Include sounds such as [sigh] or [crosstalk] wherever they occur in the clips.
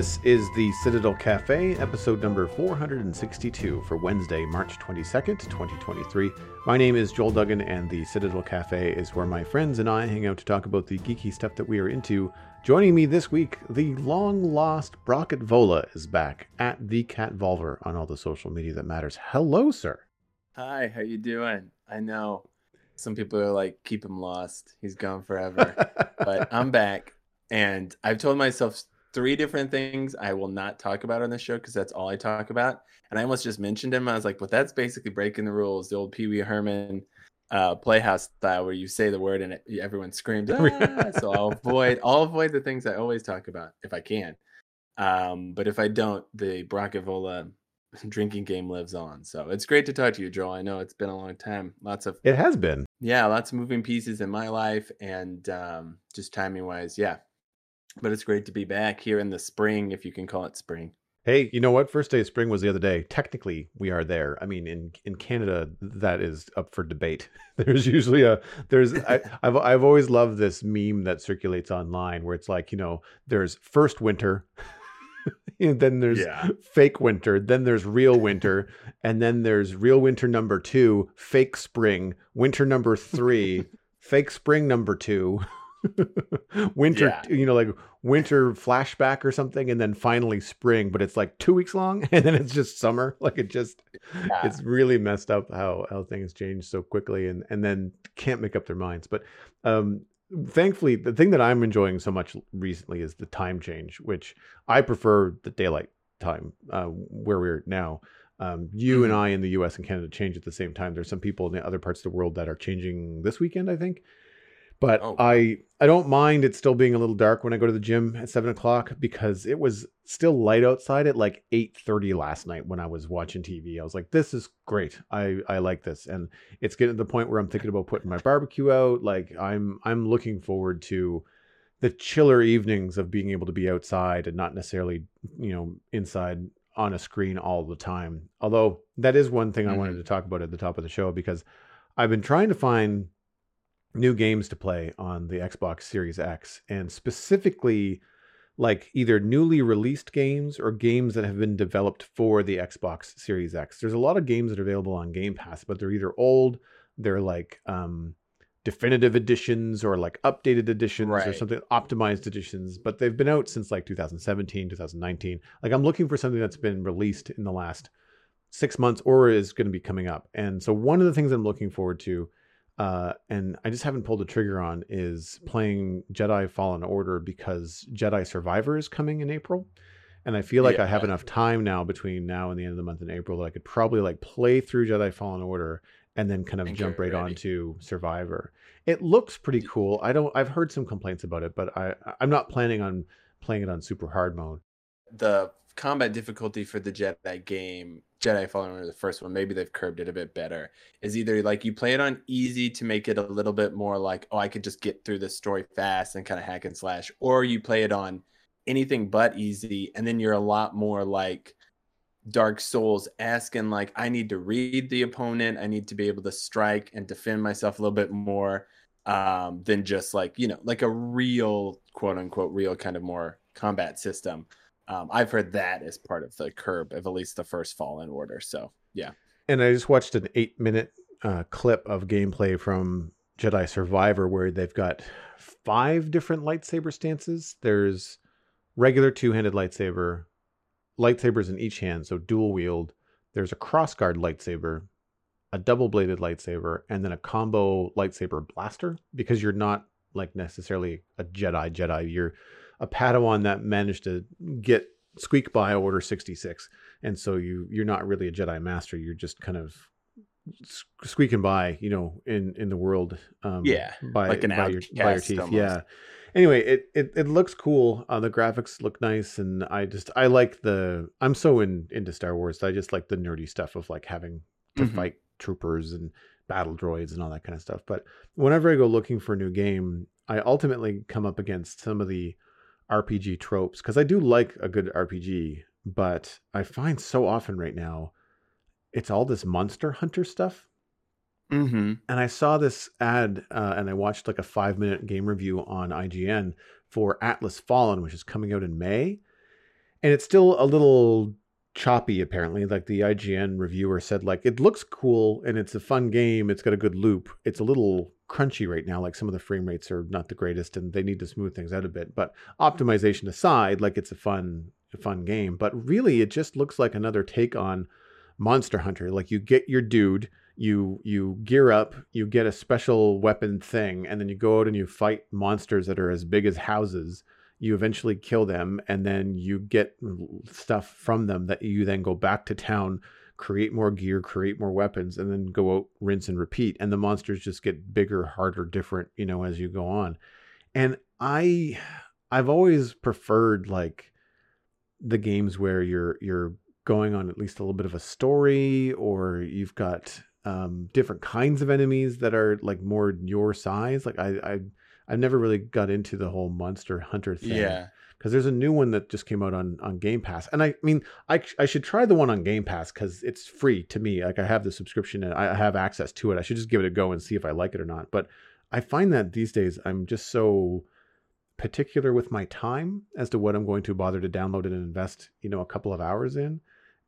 This is the Citadel Cafe, episode number 462 for Wednesday, March 22nd, 2023. My name is Joel Duggan, and the Citadel Cafe is where my friends and I hang out to talk about the geeky stuff that we are into. Joining me this week, the long lost Brockett Vola is back at the Cat Volver on all the social media that matters. Hello, sir. Hi, how you doing? I know some people are like, keep him lost. He's gone forever. [laughs] but I'm back, and I've told myself three different things I will not talk about on this show because that's all I talk about. And I almost just mentioned him. I was like, but that's basically breaking the rules. The old Pee Wee Herman uh, playhouse style where you say the word and it, everyone screams. [laughs] Ah! so I'll avoid I'll avoid the things I always talk about if I can. Um, but if I don't, the Bracavola [laughs] drinking game lives on. So it's great to talk to you, Joel. I know it's been a long time. Lots of it has been. Yeah, lots of moving pieces in my life and um, just timing wise, yeah, but it's great to be back here in the spring, if you can call it spring. Hey, you know what? First day of spring was the other day. Technically, we are there. I mean, in in Canada, that is up for debate. [laughs] There's usually a there's I, [laughs] I've I've always loved this meme that circulates online where it's like you know there's first winter, [laughs] and then there's yeah. fake winter, then there's real winter, and then there's real winter number two, fake spring, winter number three, fake spring number two. [laughs] winter, yeah. you know, like winter flashback or something, and then finally spring, but it's like two weeks long, [laughs] and then it's just summer. [laughs] Like it just, yeah. it's really messed up how how things change so quickly, and and then can't make up their minds. But um, thankfully, the thing that I'm enjoying so much recently is the time change, which I prefer the daylight time uh, where we're now. Um, you mm-hmm. and I in the U.S. and Canada change at the same time. There's some people in the other parts of the world that are changing this weekend, I think. But oh. I I don't mind it still being a little dark when I go to the gym at seven o'clock because it was still light outside at like eight thirty last night when I was watching TV. I was like, this is great. I I like this, and it's getting to the point where I'm thinking about putting my barbecue out. Like I'm I'm looking forward to the chiller evenings of being able to be outside and not necessarily you know inside on a screen all the time. Although that is one thing mm-hmm. I wanted to talk about at the top of the show because I've been trying to find new games to play on the Xbox Series X, and specifically like either newly released games or games that have been developed for the Xbox Series X. There's a lot of games that are available on Game Pass, but they're either old, they're like um, definitive editions or like updated editions right. or something optimized editions, but they've been out since like 2017, 2019. Like I'm looking for something that's been released in the last six months or is going to be coming up. And so one of the things I'm looking forward to uh, and I just haven't pulled the trigger on is playing Jedi Fallen Order because Jedi Survivor is coming in April, and I feel like yeah. I have enough time now between now and the end of the month in April that I could probably like play through Jedi Fallen Order and then kind of jump right ready. onto Survivor. It looks pretty cool. I don't. I've heard some complaints about it, but I I'm not planning on playing it on super hard mode. The combat difficulty for the Jedi game, Jedi Fallen Order, the first one, maybe they've curbed it a bit better, is either like you play it on easy to make it a little bit more like, oh, I could just get through this story fast and kind of hack and slash, or you play it on anything but easy, and then you're a lot more like Dark Souls asking like, I need to read the opponent, I need to be able to strike and defend myself a little bit more um, than just like, you know, like a real quote unquote real kind of more combat system. Um, I've heard that as part of the curb of at least the first Fallen Order. So yeah. And I just watched an eight minute uh, clip of gameplay from Jedi Survivor where they've got five different lightsaber stances. There's regular two handed lightsaber, lightsabers in each hand, so dual wield. There's a crossguard lightsaber, a double bladed lightsaber, and then a combo lightsaber blaster because you're not like necessarily a Jedi Jedi. You're a Padawan that managed to get squeak by Order 66. And so you you're not really a Jedi master, you're just kind of squeaking by, you know, in in the world. Um, yeah, by like an by your, by your teeth. Almost. Yeah. Anyway, it, it it looks cool. Uh, the graphics look nice, and I just I like the. I'm so in into Star Wars. I just like the nerdy stuff of like having to mm-hmm. fight troopers and battle droids and all that kind of stuff. But whenever I go looking for a new game, I ultimately come up against some of the RPG tropes because I do like a good RPG, but I find so often right now it's all this monster hunter stuff. Mm-hmm. And I saw this ad uh, and I watched like a five minute game review on IGN for Atlas Fallen, which is coming out in May. And it's still a little choppy, apparently. Like the IGN reviewer said, like it looks cool and it's a fun game. It's got a good loop. It's a little crunchy right now. Like some of the frame rates are not the greatest and they need to smooth things out a bit. But optimization aside, like it's a fun, fun game. But really, it just looks like another take on Monster Hunter. Like you get your dude, you you gear up, you get a special weapon thing, and then you go out and you fight monsters that are as big as houses. You eventually kill them, and then you get stuff from them that you then go back to town, create more gear, create more weapons, and then go out, rinse and repeat. And the monsters just get bigger, harder, different, you know, as you go on. And I I've always preferred like the games where you're you're going on at least a little bit of a story or you've got um, different kinds of enemies that are like more your size. Like I, I, I've never really got into the whole monster hunter thing. Yeah. Because there's a new one that just came out on, on Game Pass, and I, I mean, I, I should try the one on Game Pass because it's free to me. Like I have the subscription and I have access to it. I should just give it a go and see if I like it or not. But I find that these days I'm just so particular with my time as to what I'm going to bother to download and invest, you know, a couple of hours in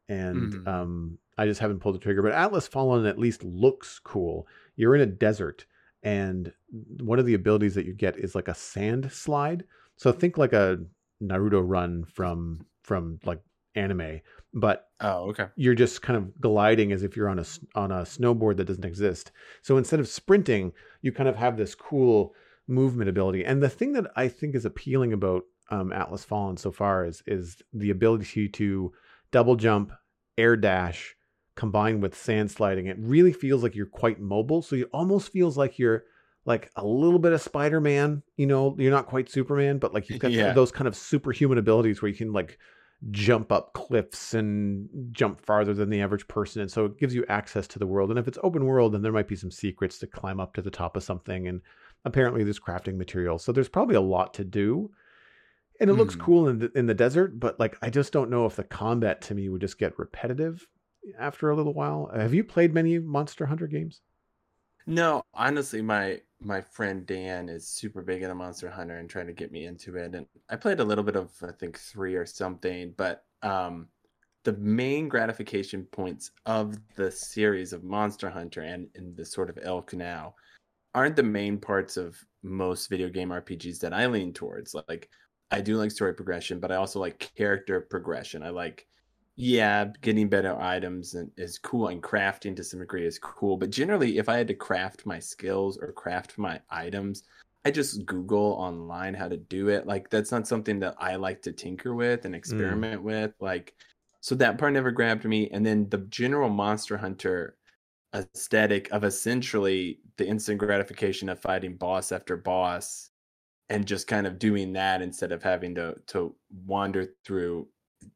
and mm-hmm. um, I just haven't pulled the trigger. But Atlas Fallen at least looks cool. You're in a desert, and one of the abilities that you get is like a sand slide. So think like a Naruto run from from like anime, but oh, okay. You're just kind of gliding as if you're on a on a snowboard that doesn't exist. So instead of sprinting, you kind of have this cool movement ability. And the thing that I think is appealing about um, Atlas Fallen so far is is the ability to double jump, air dash, combined with sand sliding. It really feels like you're quite mobile. So it almost feels like you're like a little bit of Spider Man. You know, you're not quite Superman, but like you've got yeah. those kind of superhuman abilities where you can like jump up cliffs and jump farther than the average person. And so it gives you access to the world. And if it's open world, then there might be some secrets to climb up to the top of something. And apparently there's crafting materials. So there's probably a lot to do and it mm. looks hmm. cool in the, in the desert but like i just don't know if the combat to me would just get repetitive after a little while have you played many monster hunter games no honestly my my friend dan is super big into monster hunter and trying to get me into it and i played a little bit of i think three or something but um the main gratification points of the series of monster hunter and in the sort of ilk now aren't the main parts of most video game rpgs that i lean towards like I do like story progression, but I also like character progression. I like, yeah, getting better items and is cool, and crafting to some degree is cool. But generally, if I had to craft my skills or craft my items, I just Google online how to do it. Like that's not something that I like to tinker with and mm. experiment mm. with. Like, so that part never grabbed me. And then the general Monster Hunter aesthetic of essentially the instant gratification of fighting boss after boss and just kind of doing that instead of having to to wander through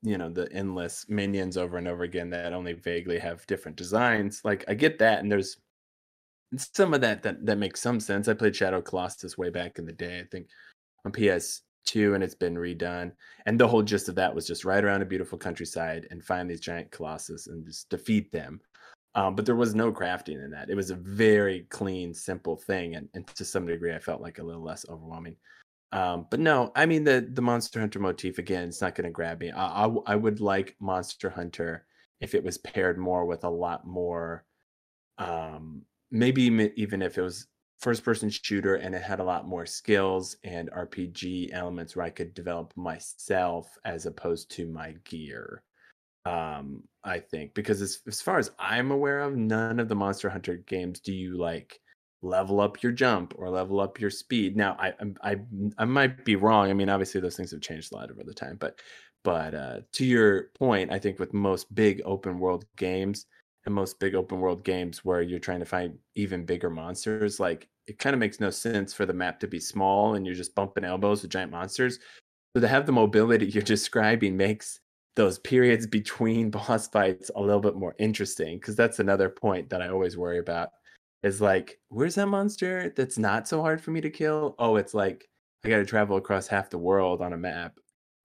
you know the endless minions over and over again that only vaguely have different designs like i get that and there's some of that that that makes some sense i played shadow colossus way back in the day i think on ps2 and it's been redone and the whole gist of that was just ride around a beautiful countryside and find these giant colossus and just defeat them um, but there was no crafting in that. It was a very clean, simple thing, and, and to some degree, I felt like a little less overwhelming. Um, but no, I mean the the Monster Hunter motif again. It's not going to grab me. I, I, I would like Monster Hunter if it was paired more with a lot more, um, maybe even if it was first person shooter and it had a lot more skills and RPG elements where I could develop myself as opposed to my gear um i think because as, as far as i'm aware of none of the monster hunter games do you like level up your jump or level up your speed now i i i might be wrong i mean obviously those things have changed a lot over the time but but uh to your point i think with most big open world games and most big open world games where you're trying to find even bigger monsters. Like it kind of makes no sense for the map to be small and you're just bumping elbows with giant monsters. So to have the mobility [laughs] you're describing makes those periods between [laughs] boss fights a little bit more interesting because that's another point that I always worry about is like where's that monster that's not so hard for me to kill? Oh it's like i got to travel across half the world on a map.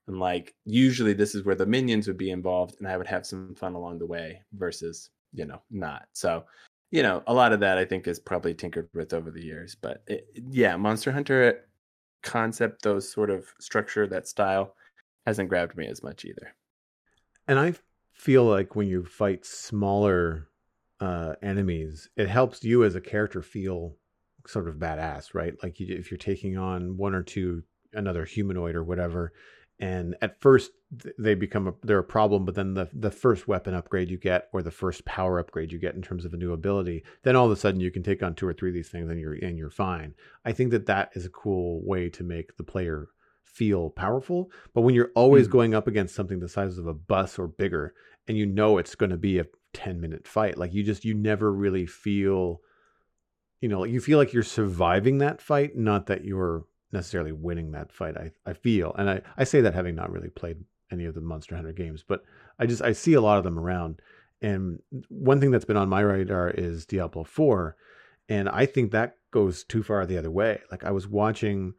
And like usually this is where the minions would be involved and i would have some fun along the way versus you know not. So you know a lot of that i think is probably tinkered with over the years but it, yeah monster hunter concept those sort of structure that style hasn't grabbed me as much either. And i feel like when you fight smaller uh, enemies, it helps you as a character feel sort of badass, right? Like you, if you're taking on one or two another humanoid or whatever, and at first they become a, they're a problem, but then the the first weapon upgrade you get or the first power upgrade you get in terms of a new ability, then all of a sudden you can take on two or three of these things and you're and you're fine. I think that that is a cool way to make the player feel powerful. But when you're always mm. going up against something the size of a bus or bigger, and you know it's going to be a 10 minute fight. Like you just, you never really feel, you know, you feel like you're surviving that fight, not that you're necessarily winning that fight. I, I feel, and I, I say that having not really played any of the Monster Hunter games, but I just, I see a lot of them around. And one thing that's been on my radar is Diablo 4. And I think that goes too far the other way. Like I was watching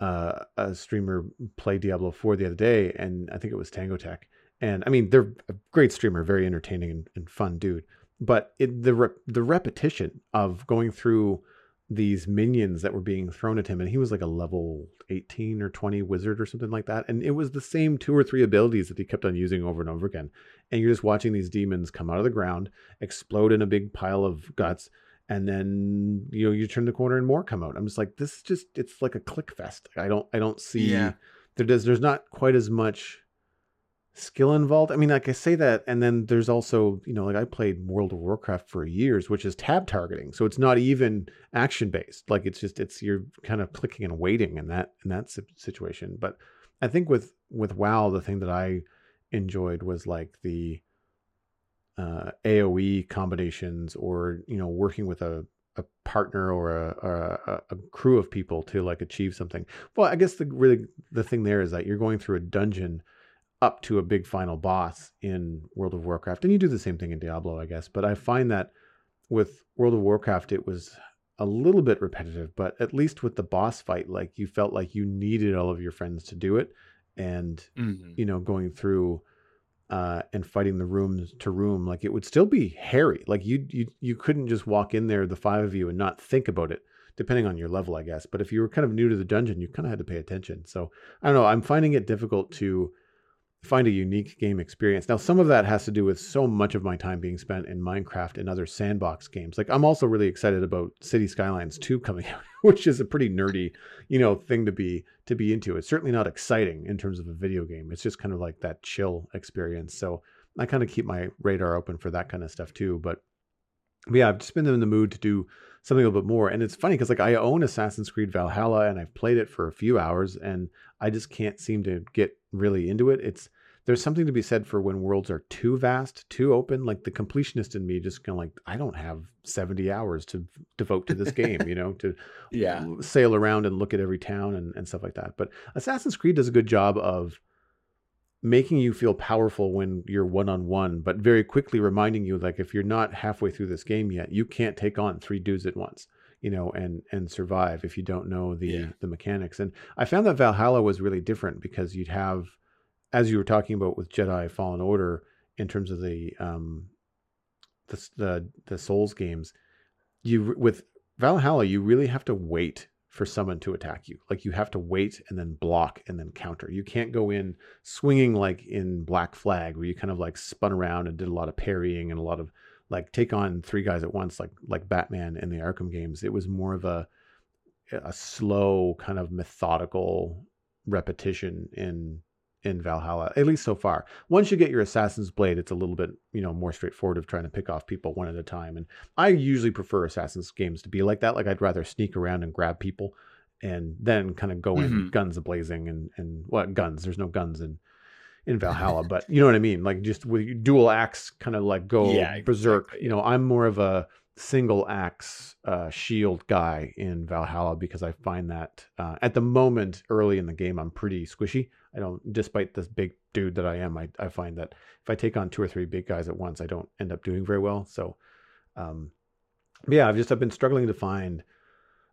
uh, a streamer play Diablo 4 the other day, and I think it was TangoTek and I mean they're a great streamer, very entertaining and, and fun dude. But it, the re- the repetition of going through these minions that were being thrown at him, and he was like a level eighteen or twenty wizard or something like that, and it was the same two or three abilities that he kept on using over and over again. And you're just watching these demons come out of the ground, explode in a big pile of guts, and then you know you turn the corner and more come out. I'm just like this is just it's like a click fest. I don't I don't see yeah. there does there's not quite as much skill involved. I mean, like I say that, and then there's also, you know, like I played World of Warcraft for years, which is tab targeting, so it's not even action based. Like it's just it's you're kind of clicking and waiting in that in that situation. But I think with with WoW, the thing that I enjoyed was like the uh, AOE combinations, or you know, working with a a partner or a, a, a crew of people to like achieve something. Well, I guess the really the thing there is that you're going through a dungeon up to a big final boss in World of Warcraft. And you do the same thing in Diablo, I guess. But I find that with World of Warcraft, it was a little bit repetitive, but at least with the boss fight, like you felt like you needed all of your friends to do it. And, mm-hmm. you know, going through uh, and fighting the room to room, like it would still be hairy. Like you, you, you couldn't just walk in there, the five of you, and not think about it depending on your level, I guess. But if you were kind of new to the dungeon, you kind of had to pay attention. So I don't know. I'm finding it difficult to find a unique game experience. Now, some of that has to do with so much of my time being spent in Minecraft and other sandbox games. Like I'm also really excited about City Skylines 2 coming [laughs] out, which is a pretty nerdy, you know, thing to be to be into. It's certainly not exciting in terms of a video game. It's just kind of like that chill experience. So I kind of keep my radar open for that kind of stuff too. But, but yeah, I've just been in the mood to do something a little bit more. And it's funny because like I own Assassin's Creed Valhalla and I've played it for a few hours and I just can't seem to get really into it. It's there's something to be said for when worlds are too vast, too open. Like the completionist in me just kind of like, I don't have 70 hours to devote to this game, you know, to [laughs] yeah sail around and look at every town and, and stuff like that. But Assassin's Creed does a good job of making you feel powerful when you're one on one, but very quickly reminding you, like, if you're not halfway through this game yet, you can't take on three dudes at once you know and and survive if you don't know the yeah. the mechanics and i found that valhalla was really different because you'd have as you were talking about with Jedi Fallen Order in terms of the um the the, the Souls games, you with Valhalla you really have to wait for someone to attack you. Like you have to wait and then block and then counter. You can't go in swinging like in Black Flag where you kind of like spun around and did a lot of parrying and a lot of like take on three guys at once like like Batman in the Arkham games. It was more of a a slow kind of methodical repetition in in Valhalla, at least so far. Once you get your Assassin's Blade, it's a little bit, you know, more straightforward of trying to pick off people one at a time. And I usually prefer Assassin's games to be like that. Like I'd rather sneak around and grab people and then kind of go in mm-hmm. guns blazing and and what well, guns. There's no guns in in Valhalla, but you know what I mean. Like just with dual axe, kind of like go Yeah, berserk. exactly, You know, I'm more of a single axe uh, shield guy in Valhalla because I find that uh, at the moment early in the game I'm pretty squishy. I don't, despite this big dude that I am, I I find that if I take on two or three big guys at once, I don't end up doing very well. So, um, yeah, I've just I've been struggling to find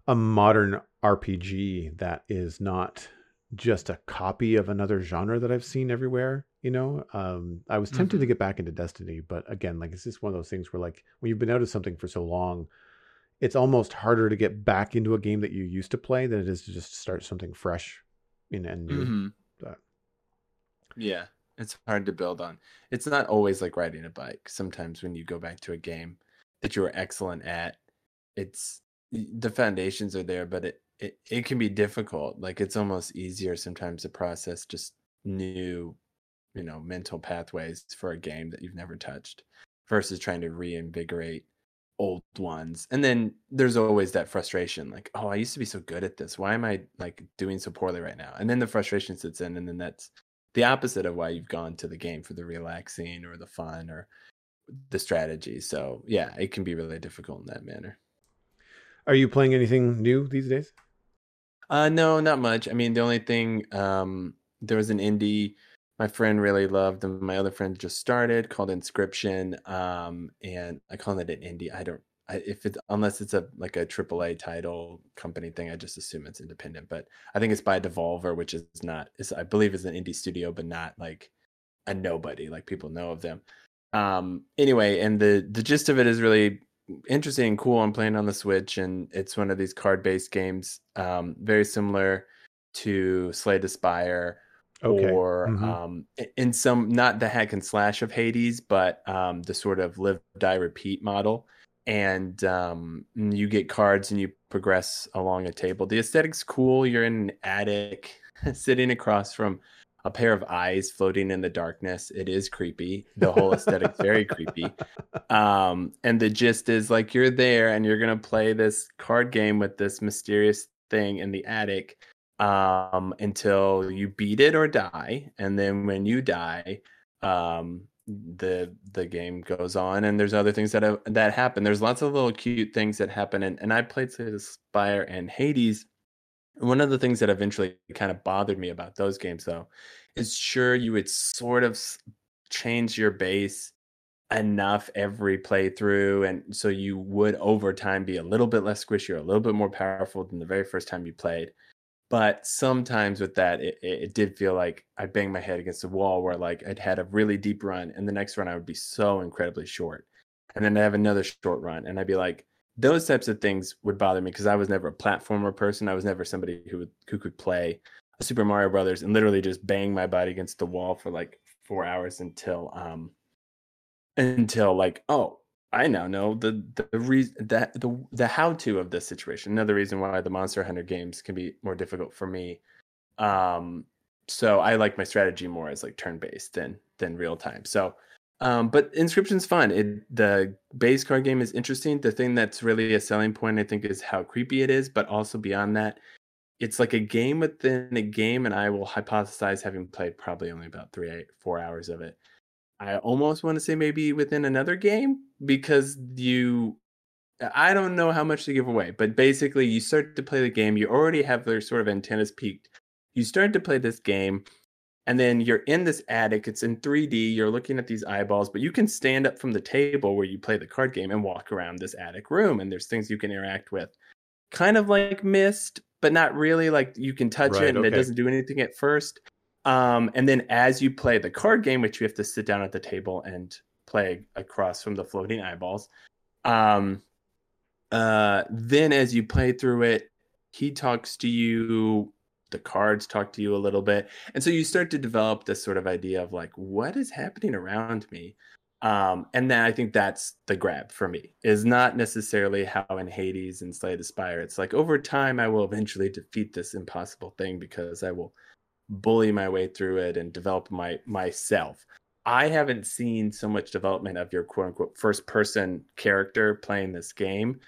a modern RPG that is not just a copy of another genre that I've seen everywhere. You know, um, I was tempted to Mhm. get back into Destiny, but again, like it's just one of those things where like when you've been out of something for so long, it's almost harder to get back into a game that you used to play than it is to just start something fresh and, and new. Mhm. Yeah, it's hard to build on. It's not always like riding a bike. Sometimes when you go back to a game that you were excellent at, it's the foundations are there, but it, it it can be difficult. Like it's almost easier sometimes to process just new, you know, mental pathways for a game that you've never touched versus trying to reinvigorate old ones. And then there's always that frustration like, oh, I used to be so good at this. Why am I like doing so poorly right now? And then the frustration sits in and then that's the opposite of why you've gone to the game for the relaxing or the fun or the strategy. So yeah, it can be really difficult in that manner. Are you playing anything new these days? Uh no, not much. I mean, the only thing um there was an indie my friend really loved and my other friend just started called Inscryption um and I call it an indie. I don't I, if it's unless it's a like a AAA title company thing, I just assume it's independent. But I think it's by Devolver, which is not is I believe is an indie studio, but not like a nobody. Like people know of them. Um anyway, and the the gist of it is really interesting and cool. I'm playing on the Switch, and it's one of these card based games, um, very similar to Slay the Spire, Okay. or Mhm. um, in some not the hack and slash of Hades, but um, the sort of live die repeat model. And um, you get cards and you progress along a table. The aesthetic's cool. You're in an attic, [laughs] sitting across from a pair of eyes floating in the darkness. It is creepy. The whole aesthetic's very creepy [laughs] um and the gist is like you're there and you're gonna play this card game with this mysterious thing in the attic um until you beat it or die and then when you die um the the game goes on and there's other things that have, that happen. There's lots of little cute things that happen and, and i played Slay the spire and hades. One of the things that eventually kind of bothered me about those games though is sure you would sort of change your base enough every playthrough and so you would over time be a little bit less squishy or a little bit more powerful than the very first time you played but sometimes with that it, it, did feel like i banged my head against the wall where like i'd had a really deep run and the next run i would be so incredibly short and then i have another short run and i'd be like those types of things would bother me because i was never a platformer person i was never somebody who would who could play super mario brothers and literally just bang my body against the wall for like four hours until um until like oh i now know the the reason that the the how to of this situation. Another reason why the monster hunter games can be more difficult for me um so i like my strategy more as like turn based than than real time so um but Inscryption's fun. It the base card game is interesting. The thing that's really a selling point i think is how creepy it is but also beyond that it's like a game within a game and i will hypothesize having played probably only about three four hours of it I almost want to say maybe within another game because you I don't know how much to give away, but basically you start to play the game, you already have their sort of antennas peaked. You start to play this game and then you're in this attic, it's in 3D, you're looking at these eyeballs, but you can stand up from the table where you play the card game and walk around this attic room and there's things you can interact with. Kind of like Myst, but not really like you can touch Right, it and it doesn't do anything at first. Um, and then as you play the card game, which you have to sit down at the table and play across from the floating eyeballs, um, uh, then as you play through it, he talks to you. The cards talk to you a little bit, and so you start to develop this sort of idea of like, what is happening around me? Um, and then I think that's the grab for me is not necessarily how in Hades and Slay the Spire. It's like over time I will eventually defeat this impossible thing because I will bully my way through it and develop my myself. I haven't seen so much development of your quote unquote first person character playing this game.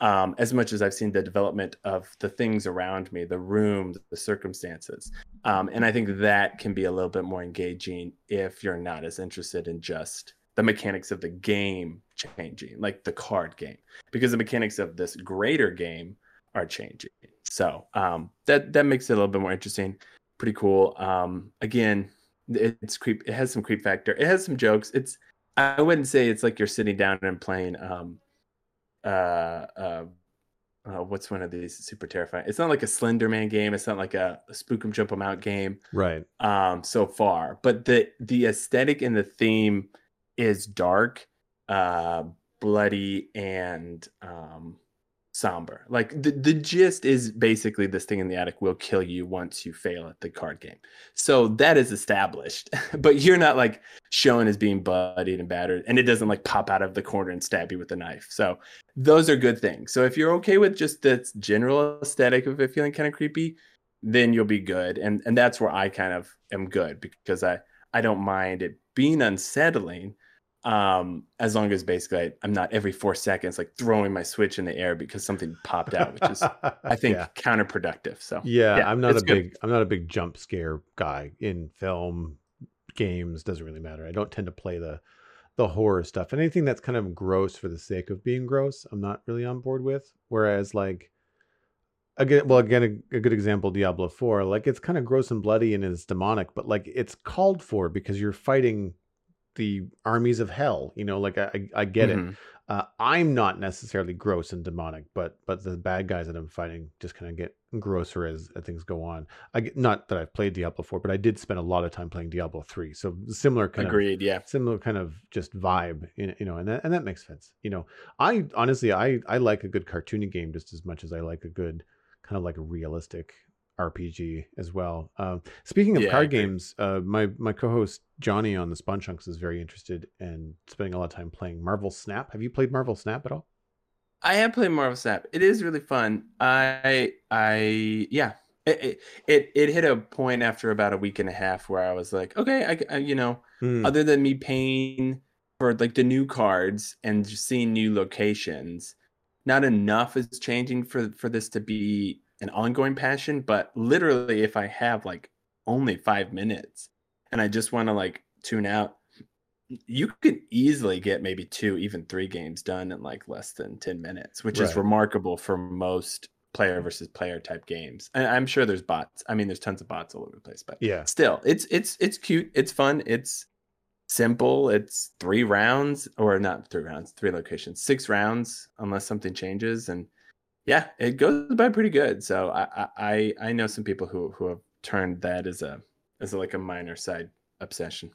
um, as much as I've seen the development of the things around me, the room, the circumstances. Um, and I think that can be a little bit more engaging if you're not as interested in just the mechanics of the game changing, like the card game, because the mechanics of this greater game are changing. So um, that that makes it a little bit more interesting. Pretty cool. Um, again, it's creep. It has some creep factor. It has some jokes. It's I wouldn't say it's like you're sitting down and playing um, uh, uh, uh, what's one of these super terrifying? It's not like a Slender Man game. It's not like a, a Spook 'em Jump 'em Out game. Right. Um, so far, but the the aesthetic and the theme is dark, uh, bloody, and um, somber. Like the, the gist is basically this thing in the attic will kill you once you fail at the card game. So that is established, [laughs] but you're not like shown as being bloodied and battered, and it doesn't like pop out of the corner and stab you with a knife. So those are good things. So if you're okay with just the general aesthetic of it feeling kind of creepy, then you'll be good. And and that's where I kind of am good because I I don't mind it being unsettling um as long as basically I, am not every four seconds like throwing my switch in the air because something popped out which is i [laughs] think yeah. counterproductive so yeah, yeah i'm not a good. big i'm not a big jump scare guy in film games doesn't really matter i don't tend to play the the horror stuff and anything that's kind of gross for the sake of being gross i'm not really on board with whereas like again well again a, a, good example diablo 4 like it's kind of gross and bloody and it's demonic but like it's called for because you're fighting the armies of hell. You know, like I I get mm-hmm. it. Uh, I'm not necessarily gross and demonic, but but the bad guys that I'm fighting just kind of get grosser as, as things go on. I get, not that I've played Diablo 4, but I did spend a lot of time playing Diablo 3. So similar kind Agreed, of yeah. Similar kind of just vibe, you know, and that, and that makes sense. You know, I honestly I I like a good cartoony game just as much as I like a good kind of like a realistic RPG as well. Uh, speaking of yeah, card games, uh, my my co-host Johnny on the Spawn Chunks is very interested in spending a lot of time playing Marvel Snap. Have you played Marvel Snap at all? I have played Marvel Snap. It is really fun. I I yeah. It, it it hit a point after about a week and a half where I was like, okay, I, I you know, mm. other than me paying for like the new cards and just seeing new locations, not enough is changing for for this to be an ongoing passion, but literally if I have like only five minutes and I just want to like tune out, you could easily get maybe two, even three games done in like less than 10 minutes, which right. is remarkable for most player versus player type games. And I'm sure there's bots. I mean, there's tons of bots all over the place, but yeah, still it's, it's, it's cute. It's fun. It's simple. It's three rounds or not three rounds, three locations, six rounds, unless something changes. And yeah, it goes by pretty good. So I I I know some people who who have turned that as a as a, like a minor side obsession.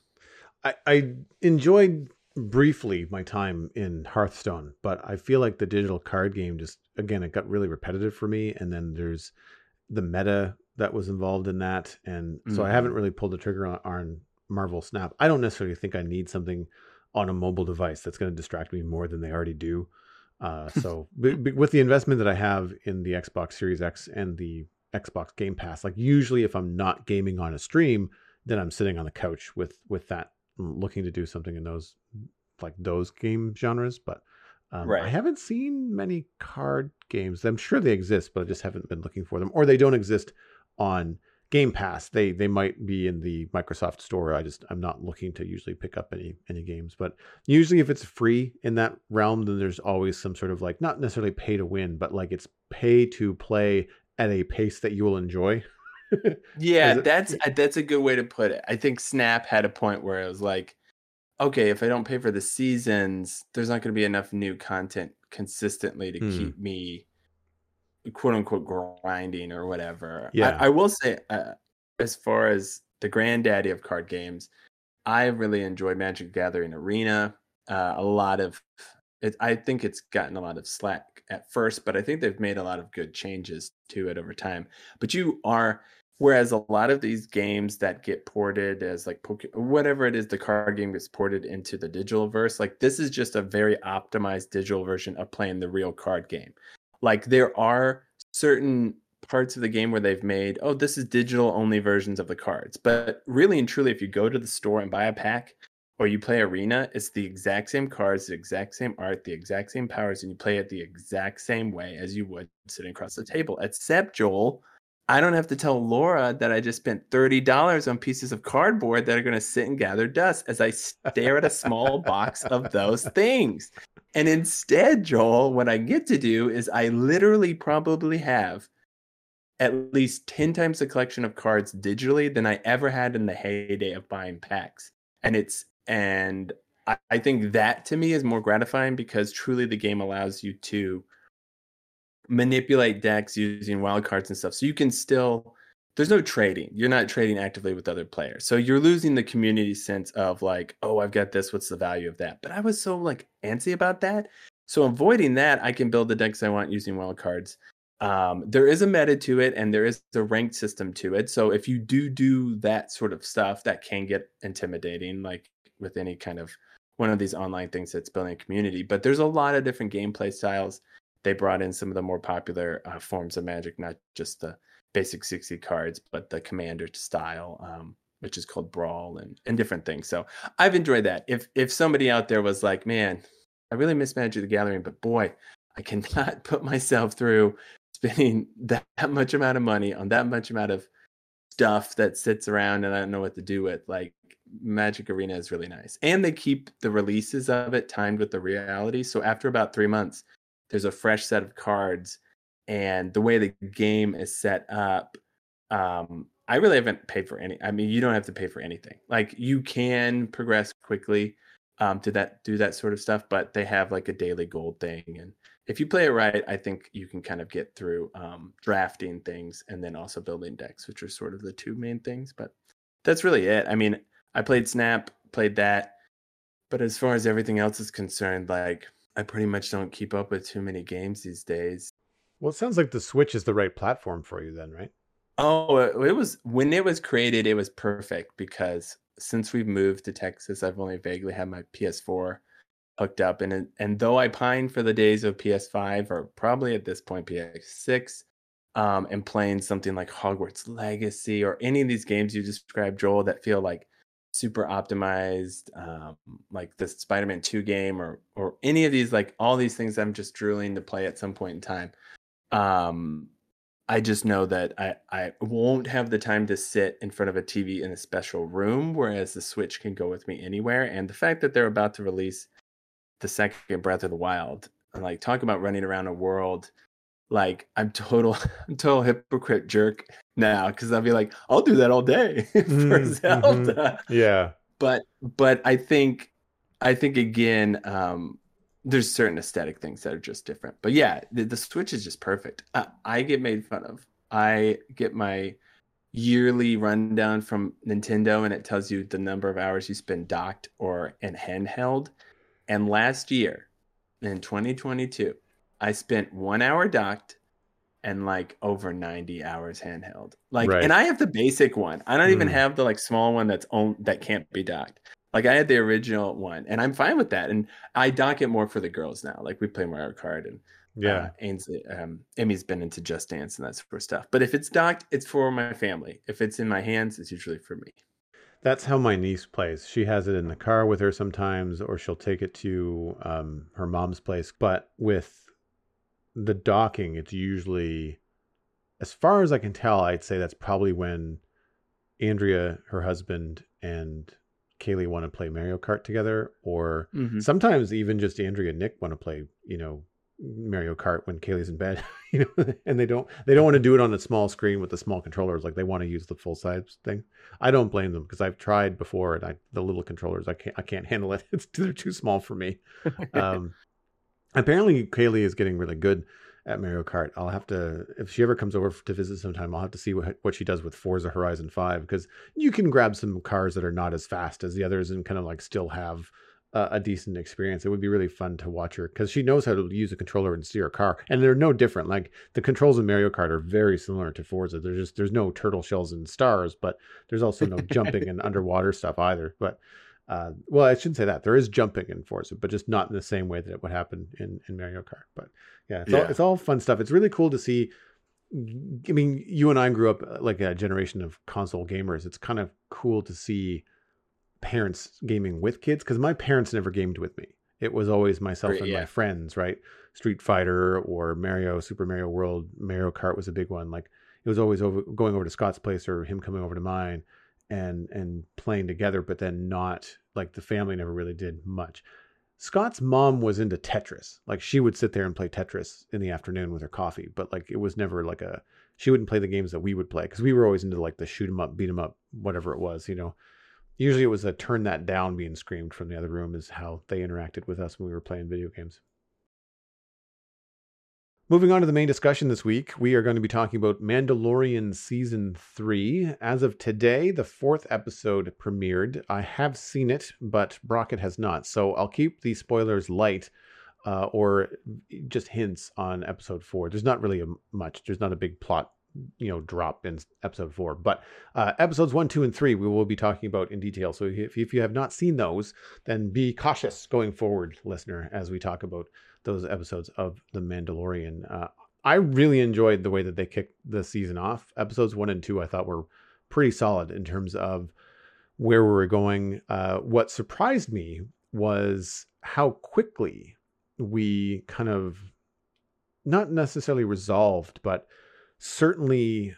I I enjoyed briefly my time in Hearthstone, but I feel like the digital card game just again it got really repetitive for me. And then there's the meta that was involved in that, and so mm-hmm. I haven't mm-hmm. really pulled the trigger on, on Marvel Snap. I don't necessarily think I need something on a mobile device that's going to distract me more than they already do. Uh, [laughs] so b- b- with the investment that I have in the Xbox Series X and the Xbox Game Pass, like usually if I'm not gaming on a stream, then I'm sitting on the couch with with that, mm, looking to do something in those like those game genres. But um, right. I haven't seen many card games. I'm sure they exist, but I just haven't been looking for them, or they don't exist on Game Pass. They they might be in the Microsoft Store. I just I'm not looking to usually pick up any any games, but usually if it's free in that realm, then there's always some sort of like not necessarily pay to win, but like it's pay to play at a pace that you will enjoy. [laughs] yeah, that's that's a good way to put it. I think Snap had a point where it was like, okay, if I don't pay for the seasons, there's not going to be enough new content consistently to hmm. keep me quote unquote grinding or whatever. Yeah. I, I will say, uh, as far as the granddaddy of card games, I really enjoy Magic Gathering Arena. Uh, a lot of it, I think it's gotten a lot of slack at first, but I think they've made a lot of good changes to it over time. But you are, whereas a lot of these games that get ported as like Poke, whatever it is, the card game gets ported into the digital verse. Like this is just a very optimized digital version of playing the real card game. Like there are certain parts of the game where they've made, oh, this is digital only versions of the cards. But really and truly, if you go to the store and buy a pack, or you play Arena, it's the exact same cards, the exact same art, the exact same powers, and you play it the exact same way as you would sitting across the table. Except Joel, I don't have to tell Laura that I just spent $30 on pieces of cardboard that are going to sit and gather dust as I stare at a small box of those things. And instead, Joel, what I get to do is I literally probably have at least 10 times the collection of cards digitally than I ever had in the heyday of buying packs. And it's, and I, I think that to me is more gratifying because truly the game allows you to manipulate decks using wild cards and stuff. So you can still there's no trading. You're not trading actively with other players. So you're losing the community sense of like, oh, I've got this. What's the value of that? But I was so like antsy about that. So avoiding that, I can build the decks I want using wild cards. Um, there is a meta to it and there is a ranked system to it. So if you do do that sort of stuff, that can get intimidating, like with any kind of one of these online things that's building a community. But there's a lot of different gameplay styles they brought in some of the more popular uh, forms of magic, not just the basic 60 cards, but the commander style, um, which is called Brawl and, and different things. So I've enjoyed that. If if somebody out there was like, man, I really miss Magic the Gathering, but boy, I cannot [laughs] put myself through spending that, [laughs] that much amount of money on that much amount of stuff that sits around and I don't know what to do with. Like Magic Arena is really nice. And they keep the releases of it timed with the reality. So after about three months, there's a fresh set of cards and the way the game is set up um i really haven't paid for any i mean you don't have to pay for anything like you can progress quickly um to that do that sort of stuff but they have like a daily gold thing and if you play it right i think you can kind of get through um drafting things and then also building decks which are sort of the two main things but that's really it i mean i played snap played that but as far as everything else is concerned like I pretty much don't keep up with too many games these days. Well, it sounds like the Switch is the right platform for you then, right? Oh, it was when it was created, it was perfect because since we've moved to Texas, I've only vaguely had my PS4 hooked up, and and though I pine for the days of PS5 or probably at this point PS6, um, and playing something like Hogwarts Legacy or any of these games you described, Joel, that feel like super optimized, um, like the Spider-Man 2 game or or any of these, like all these things I'm just drooling to play at some point in time. Um, I just know that I, I won't have the time to sit in front of a TV in a special room, whereas the Switch can go with me anywhere. And the fact that they're about to release the second Breath of the Wild, like talk about running around a world like I'm total [laughs] I'm total hypocrite jerk now because I'll be like, I'll do that all day [laughs] for mm-hmm. Zelda. Yeah. But but I think I think again, um, there's certain aesthetic things that are just different. But yeah, the, the Switch is just perfect. Uh, I get made fun of. I get my yearly rundown from Nintendo and it tells you the number of hours you spend docked or in handheld. And last year in 2022, I spent one hour docked and like over 90 hours handheld. Like, right. and I have the basic one. I don't mm. even have the like small one that's on that can't be docked. Like I had the original one, and I'm fine with that. And I dock it more for the girls now. Like we play Mario Kart, and yeah, uh, Ainsley, um, Emmy's been into Just Dance and that sort of stuff. But if it's docked, it's for my family. If it's in my hands, it's usually for me. That's how my niece plays. She has it in the car with her sometimes, or she'll take it to um, her mom's place. But with the docking, it's usually, as far as I can tell, I'd say that's probably when Andrea, her husband, and Kaylee want to play Mario Kart together, or mm-hmm. sometimes even just Andrea and Nick want to play, you know, Mario Kart when Kaylee's in bed, [laughs] you know, and they don't they don't want to do it on a small screen with the small controllers. Like they want to use the full size thing. I don't blame them because I've tried before, and I the little controllers I can't I can't handle it. [laughs] It's they're too small for me. [laughs] Um, apparently Kaylee is getting really good at Mario Kart. I'll have to if she ever comes over to visit sometime. I'll have to see what what she does with Forza Horizon Five because you can grab some cars that are not as fast as the others and kind of like still have a, a decent experience. It would be really fun to watch her because she knows how to use a controller and steer a car, and they're no different. Like the controls in Mario Kart are very similar to Forza. There's just there's no turtle shells and stars, but there's also no jumping and underwater stuff either. But uh, well, I shouldn't say that. There is jumping in Forza, but just not in the same way that it would happen in, in Mario Kart. But yeah, it's, yeah. All, it's all fun stuff. It's really cool to see. I mean, you and I grew up uh, like a generation of console gamers. It's kind of cool to see parents gaming with kids because my parents never gamed with me. It was always myself Right, and yeah. my friends, right? Street Fighter or Mario, Super Mario World, Mario Kart was a big one. Like it was always over going over to Scott's place or him coming over to mine and and playing together, but then not like the family never really did much. Scott's mom was into Tetris. Like she would sit there and play Tetris in the afternoon with her coffee, but like it was never like a she wouldn't play the games that we would play because we were always into like the shoot 'em up, beat 'em up, whatever it was, you know. Usually it was a turn that down being screamed from the other room is how they interacted with us when we were playing video games. Moving on to the main discussion this week, we are going to be talking about Mandalorian Season 3. As of today, the fourth episode premiered. I have seen it, but Brockett has not. So I'll keep the spoilers light uh, or just hints on episode four. There's not really a, much, there's not a big plot you know drop in episode four but uh, episodes one two and three we will be talking about in detail so if, if you have not seen those then be cautious going forward listener as we talk about those episodes of the mandalorian uh, i really enjoyed the way that they kicked the season off. Episodes one and two i thought were pretty solid in terms of where we were going. Uh, what surprised me was how quickly we kind of not necessarily resolved but certainly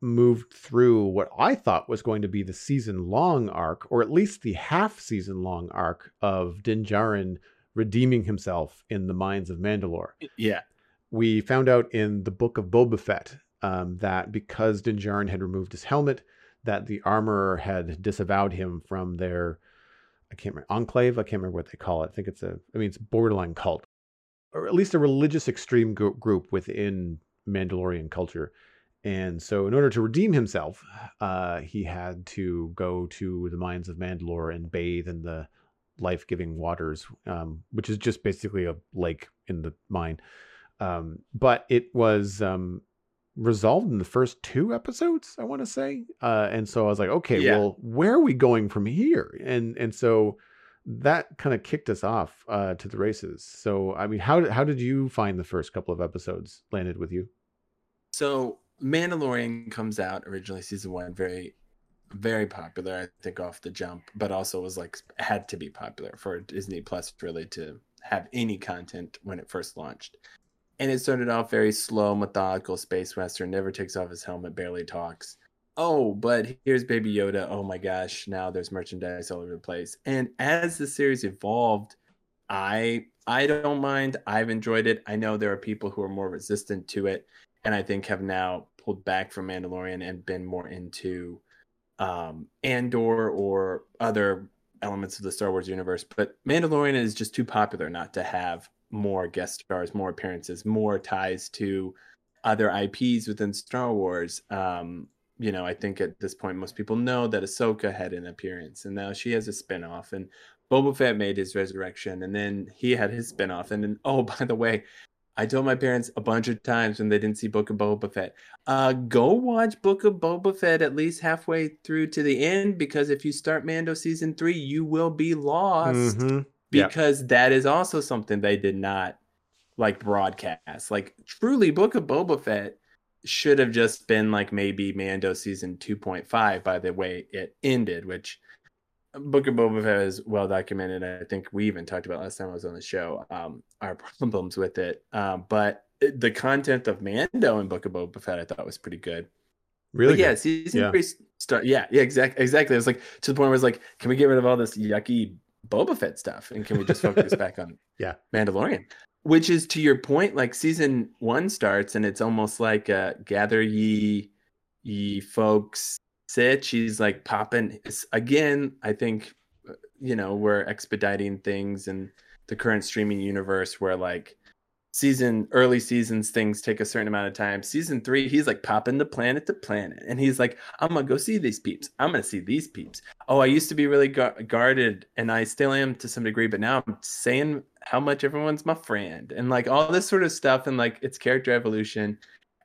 moved through what I thought was going to be the season long arc, or at least the half season long arc of Din Djarin redeeming himself in the mines of Mandalore. Yeah. We found out in the book of Boba Fett um, that because Din Djarin had removed his helmet, that the armorer had disavowed him from their, I can't remember, enclave. I can't remember what they call it. I think it's a, I mean, it's borderline cult, or at least a religious extreme gr- group within Mandalorian culture. And so, in order to redeem himself, uh, he had to go to the mines of Mandalore and bathe in the life giving waters, um, which is just basically a lake in the mine. Um, but it was um, resolved in the first two episodes, I want to say. Uh, and so I was like, okay, Yeah. well, where are we going from here? And and so that kind of kicked us off uh, to the races. So, I mean, how how did you find the first couple of episodes landed with you? So Mandalorian comes out originally season one, very, very popular. I think off the jump, but also was like had to be popular for Disney Plus really to have any content when it first launched. And it started off very slow, methodical space western. Never takes off his helmet, barely talks. Oh, but here's Baby Yoda. Oh my gosh! Now there's merchandise all over the place. And as the series evolved, I I don't mind. I've enjoyed it. I know there are people who are more resistant to it and I think have now pulled back from Mandalorian and been more into um, Andor or other elements of the Star Wars universe. But Mandalorian is just too popular not to have more guest stars, more appearances, more ties to other IPs within Star Wars. Um, you know, I think at this point most people know that Ahsoka had an appearance, and now she has a spinoff, and Boba Fett made his resurrection, and then he had his spinoff, and then oh [laughs] by the way, I told my parents a bunch of times when they didn't see Book of Boba Fett, uh, go watch Book of Boba Fett at least halfway through to the end because if you start Mando season three, you will be lost Mhm. Yeah. because that is also something they did not like broadcast. Like truly, Book of Boba Fett should have just been like maybe Mando season 2.5 by the way it ended, which Book of Boba Fett is well documented. I think we even talked about last time I was on the show um, our [laughs] problems with it. Um, but the content of Mando and Book of Boba Fett I thought was pretty good. Really? But yeah, good. season Yeah. three start. Yeah, yeah, exactly, exactly. It was like to the point where it's like, can we get rid of all this yucky Boba Fett stuff and can we just focus back on [laughs] Yeah. Mandalorian? Which is to your point, like season one starts and it's almost like uh, gather ye ye folks sit. She's like popping it's, again. I think uh, you know we're expediting things in the current streaming universe where like season early seasons things take a certain amount of time. Season three he's like popping the planet to planet. And he's like i'm gonna go see these peeps. I'm gonna see these peeps. Oh i used to be really gu- guarded and i still am to some degree but now i'm saying how much everyone's my friend. And like all this sort of stuff and like it's character evolution.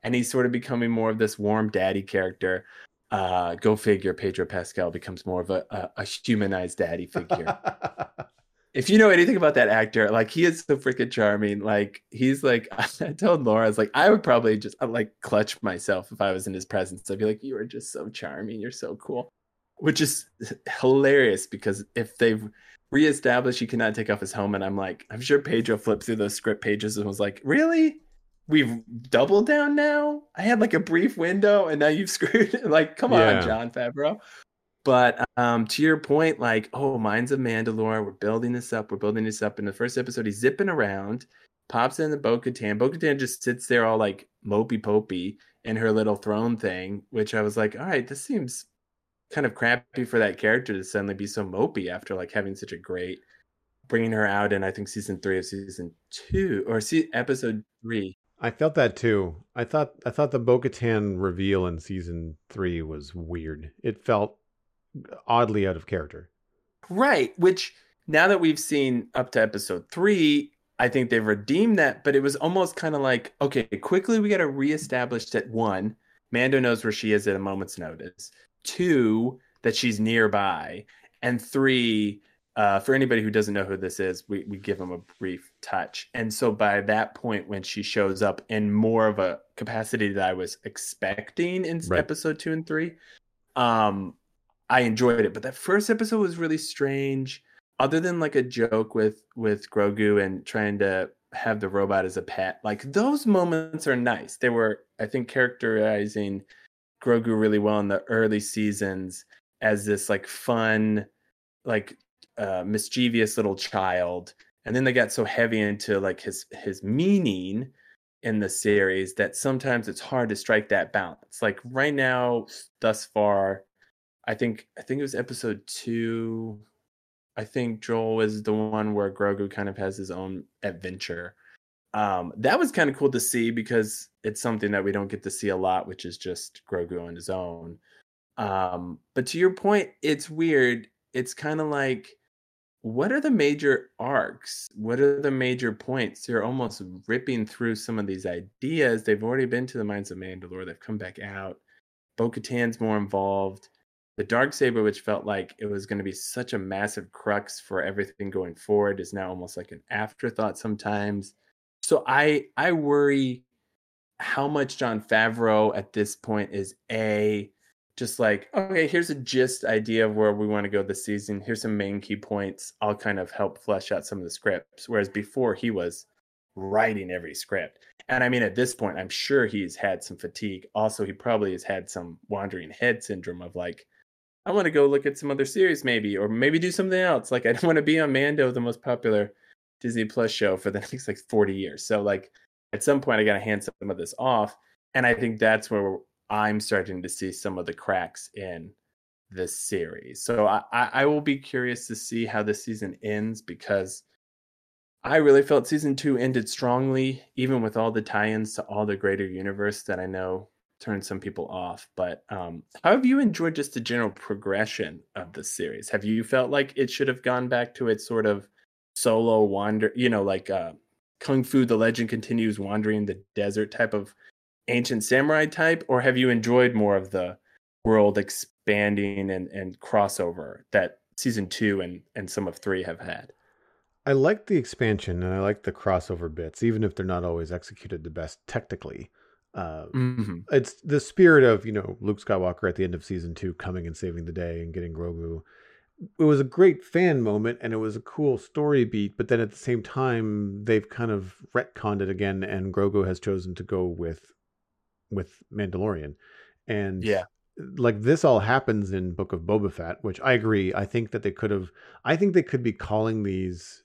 And he's sort of becoming more of this warm daddy character uh go figure pedro pascal becomes more of a, a, a humanized daddy figure [laughs] if you know anything about that actor, like he is so freaking charming. Like he's like [laughs] I told Laura, I was like, I would probably just uh, like clutch myself if I was in his presence. I'd be like, you are just so charming. You're so cool. which is hilarious because if they've reestablished he cannot take off his helmet, I'm like, I'm sure Pedro flipped through those script pages and was like, really? We've doubled down now? I had like a brief window and now you've [laughs] screwed It. like, come yeah. on, Jon Favreau. But um, to your point, like, oh, Mines of Mandalore, we're building this up, we're building this up. In the first episode, he's zipping around, pops in the Bo Katan. Bo Katan just sits there all like mopey popey in her little throne thing, which I was like, all right, this seems kind of crappy for that character to suddenly be so mopey after like having such a great bringing her out in I think season three of season two or see episode three. I felt that too. I thought I thought the Bo-Katan reveal in season three was weird. It felt oddly out of character. Right. Which now that we've seen up to episode three, I think they've redeemed that, but it was almost kind of like, okay, quickly we got to reestablish that one, Mando knows where she is at a moment's notice. Two, that she's nearby. And three, uh, for anybody who doesn't know who this is, we, we give them a brief touch. And so by that point, when she shows up in more of a capacity that I was expecting in right. episode two and three, um, I enjoyed it. But that first episode was really strange. Other than like a joke with with Grogu and trying to have the robot as a pet, like those moments are nice. They were, I think, characterizing Grogu really well in the early seasons as this like fun, like uh, mischievous little child, and then they got so heavy into like his his meaning in the series that sometimes it's hard to strike that balance. Like right now, thus far, I think I think it was episode two. I think Joel is the one where Grogu kind of has his own adventure. Um, that was kind of cool to see because it's something that we don't get to see a lot, which is just Grogu on his own. Um, but to your point, it's weird. It's kind of like, what are the major arcs? What are the major points? They're almost ripping through some of these ideas. They've already been to the minds of Mandalore. They've come back out. Bo Katan's more involved the dark saber which felt like it was going to be such a massive crux for everything going forward is now almost like an afterthought sometimes so i i worry how much Jon Favreau at this point is a just like okay here's a gist idea of where we want to go this season here's some main key points i'll kind of help flesh out some of the scripts whereas before he was writing every script and i mean at this point i'm sure he's had some fatigue also he probably has had some wandering head syndrome of like I want to go look at some other series maybe, or maybe do something else. Like [laughs] I don't want to be on Mando, the most popular Disney Plus show for the [laughs] next like 40 years. So like at some point I got to hand some of this off. And I think that's where I'm starting to see some of the cracks in this series. So I, I will be curious to see how this season ends because I really felt season two ended strongly, even with all the tie-ins to all the greater universe that I know turned some people off. But um, how have you enjoyed just the general progression of the series? Have you felt like it should have gone back to its sort of solo wander, you know, like uh, Kung Fu: The Legend continues wandering the desert type of ancient samurai type, or have you enjoyed more of the world expanding and and crossover that season two and and some of three have had? I like the expansion and I like the crossover bits, even if they're not always executed the best technically. Uh, mm-hmm. It's the spirit of you know Luke Skywalker at the end of season two coming and saving the day and getting Grogu. It was a great fan moment and it was a cool story beat, but then at the same time they've kind of retconned it again, and Grogu has chosen to go with with Mandalorian, and yeah, like this all happens in Book of Boba Fett, which I agree. I think that they could have. I think they could be calling these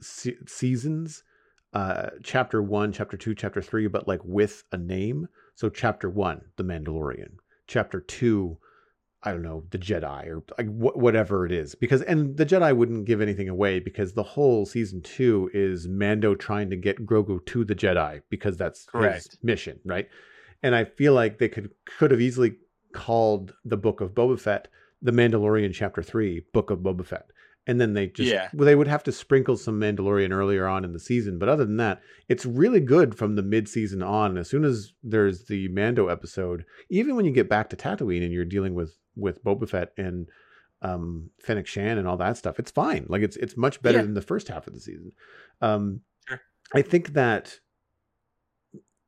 se- seasons uh, chapter one, chapter two, chapter three, but like with a name. So chapter one, The Mandalorian. Chapter two, I don't know, the Jedi or like wh- whatever it is. Because and the Jedi wouldn't give anything away because the whole season two is Mando trying to get Grogu to the Jedi because that's Correct. his mission, right? And I feel like they could could have easily called the book of Boba Fett the Mandalorian chapter three, Book of Boba Fett and then they just yeah. well, they would have to sprinkle some Mandalorian earlier on in the season. But other than that, it's really good from the mid season on. As soon as there's the Mando episode, even when you get back to Tatooine and you're dealing with with Boba Fett and um, Fennec Shand and all that stuff, it's fine. Like it's it's much better yeah. than the first half of the season. Um, sure. I think that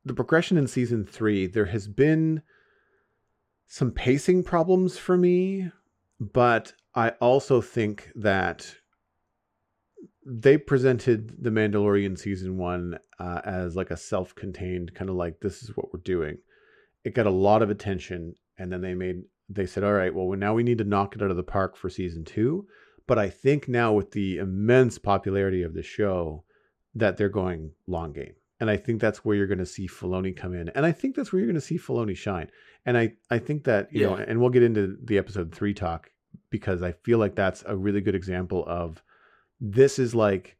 the progression in season three, there has been some pacing problems for me but I also think that they presented the Mandalorian season one uh, as like a self-contained kind of like this is what we're doing. It got a lot of attention, and then they made they said, all right, well now we need to knock it out of the park for season two. But I think now with the immense popularity of the show, that they're going long game. And I think that's where you're going to see Filoni come in. And I think that's where you're going to see Filoni shine. And I, I think that, you yeah. know, and we'll get into the episode three talk because I feel like that's a really good example of this is like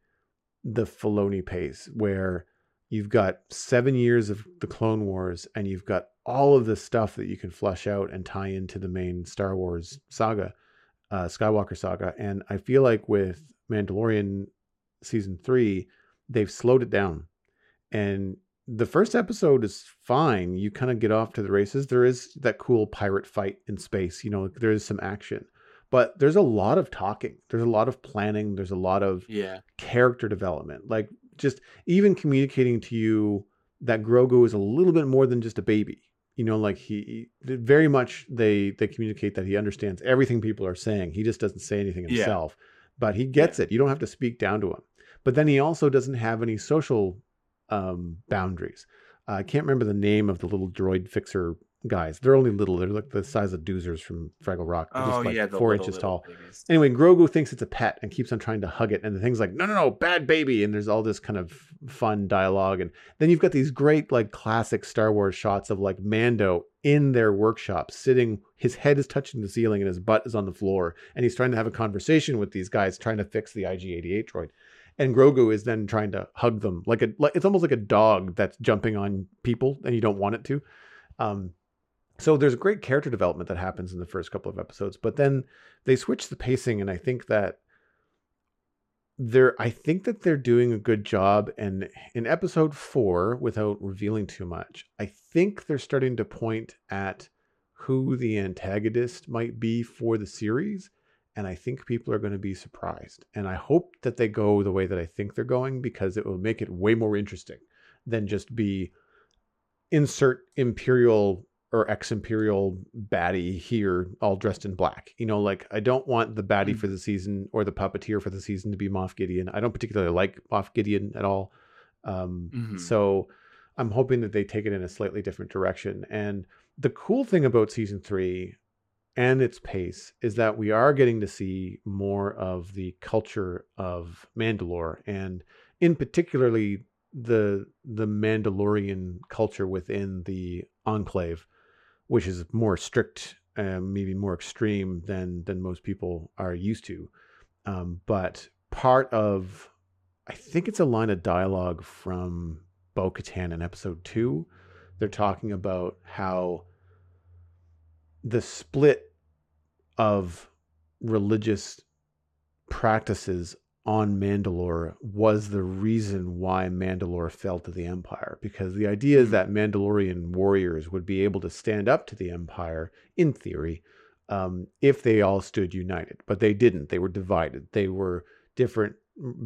the Filoni pace where you've got seven years of the Clone Wars and you've got all of the stuff that you can flush out and tie into the main Star Wars saga, uh, Skywalker saga. And I feel like with Mandalorian season three, they've slowed it down. And the first episode is fine. You kind of get off to the races. There is that cool pirate fight in space. You know, there is some action, but there's a lot of talking. There's a lot of planning. There's a lot of yeah character development. Like just even communicating to you that Grogu is a little bit more than just a baby. You know, like he, very much they they communicate that he understands everything people are saying. He just doesn't say anything himself, yeah. but he gets yeah. it. You don't have to speak down to him but then he also doesn't have any social um, boundaries. Uh, I can't remember the name of the little droid fixer guys. They're only little. They're like the size of doozers from Fraggle Rock. They're oh just like yeah, four little, inches tall. Babies. Anyway, Grogu thinks it's a pet and keeps on trying to hug it, and the thing's like, no, no, no, bad baby. And there's all this kind of fun dialogue, and then you've got these great like classic Star Wars shots of like Mando in their workshop, sitting. His head is touching the ceiling and his butt is on the floor, and he's trying to have a conversation with these guys, trying to fix the IG-88 droid and Grogu is then trying to hug them like a like it's almost like a dog that's jumping on people and you don't want it to. Um, so there's great character development that happens in the first couple of episodes, but then they switch the pacing, and I think that they're I think that they're doing a good job. And in episode four, without revealing too much, I think they're starting to point at who the antagonist might be for the series and I think people are going to be surprised. And I hope that they go the way that I think they're going because it will make it way more interesting than just be insert imperial or ex imperial baddie here all dressed in black. You know, like I don't want the baddie mm-hmm. for the season or the puppeteer for the season to be Moff Gideon. I don't particularly like Moff Gideon at all. Um, mm-hmm. So I'm hoping that they take it in a slightly different direction. And the cool thing about season three, and its pace is that we are getting to see more of the culture of Mandalore and in particularly the the Mandalorian culture within the enclave which is more strict and maybe more extreme than than most people are used to um, but part of I think it's a line of dialogue from Bo Katan in episode two. They're talking about how the split of religious practices on Mandalore was the reason why Mandalore fell to the Empire. Because the idea is hmm. that Mandalorian warriors would be able to stand up to the Empire, in theory, um, if they all stood united. But they didn't. They were divided. They were different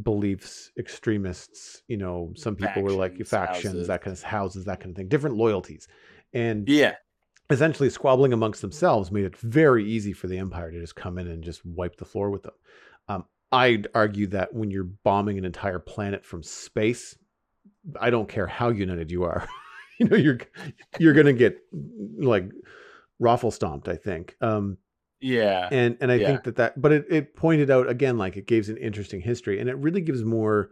beliefs, extremists. You know, some people factions, were like factions, houses. that kind of houses, that kind of thing, different loyalties. And yeah, essentially squabbling amongst themselves made it very easy for the empire to just come in and just wipe the floor with them. Um, I'd argue that when you're bombing an entire planet from space, I don't care how united you are, [laughs] you know, you're you're gonna get like raffle stomped. I think. Um, yeah, and and I yeah. think that that, but it it pointed out again like it gives an interesting history, and it really gives more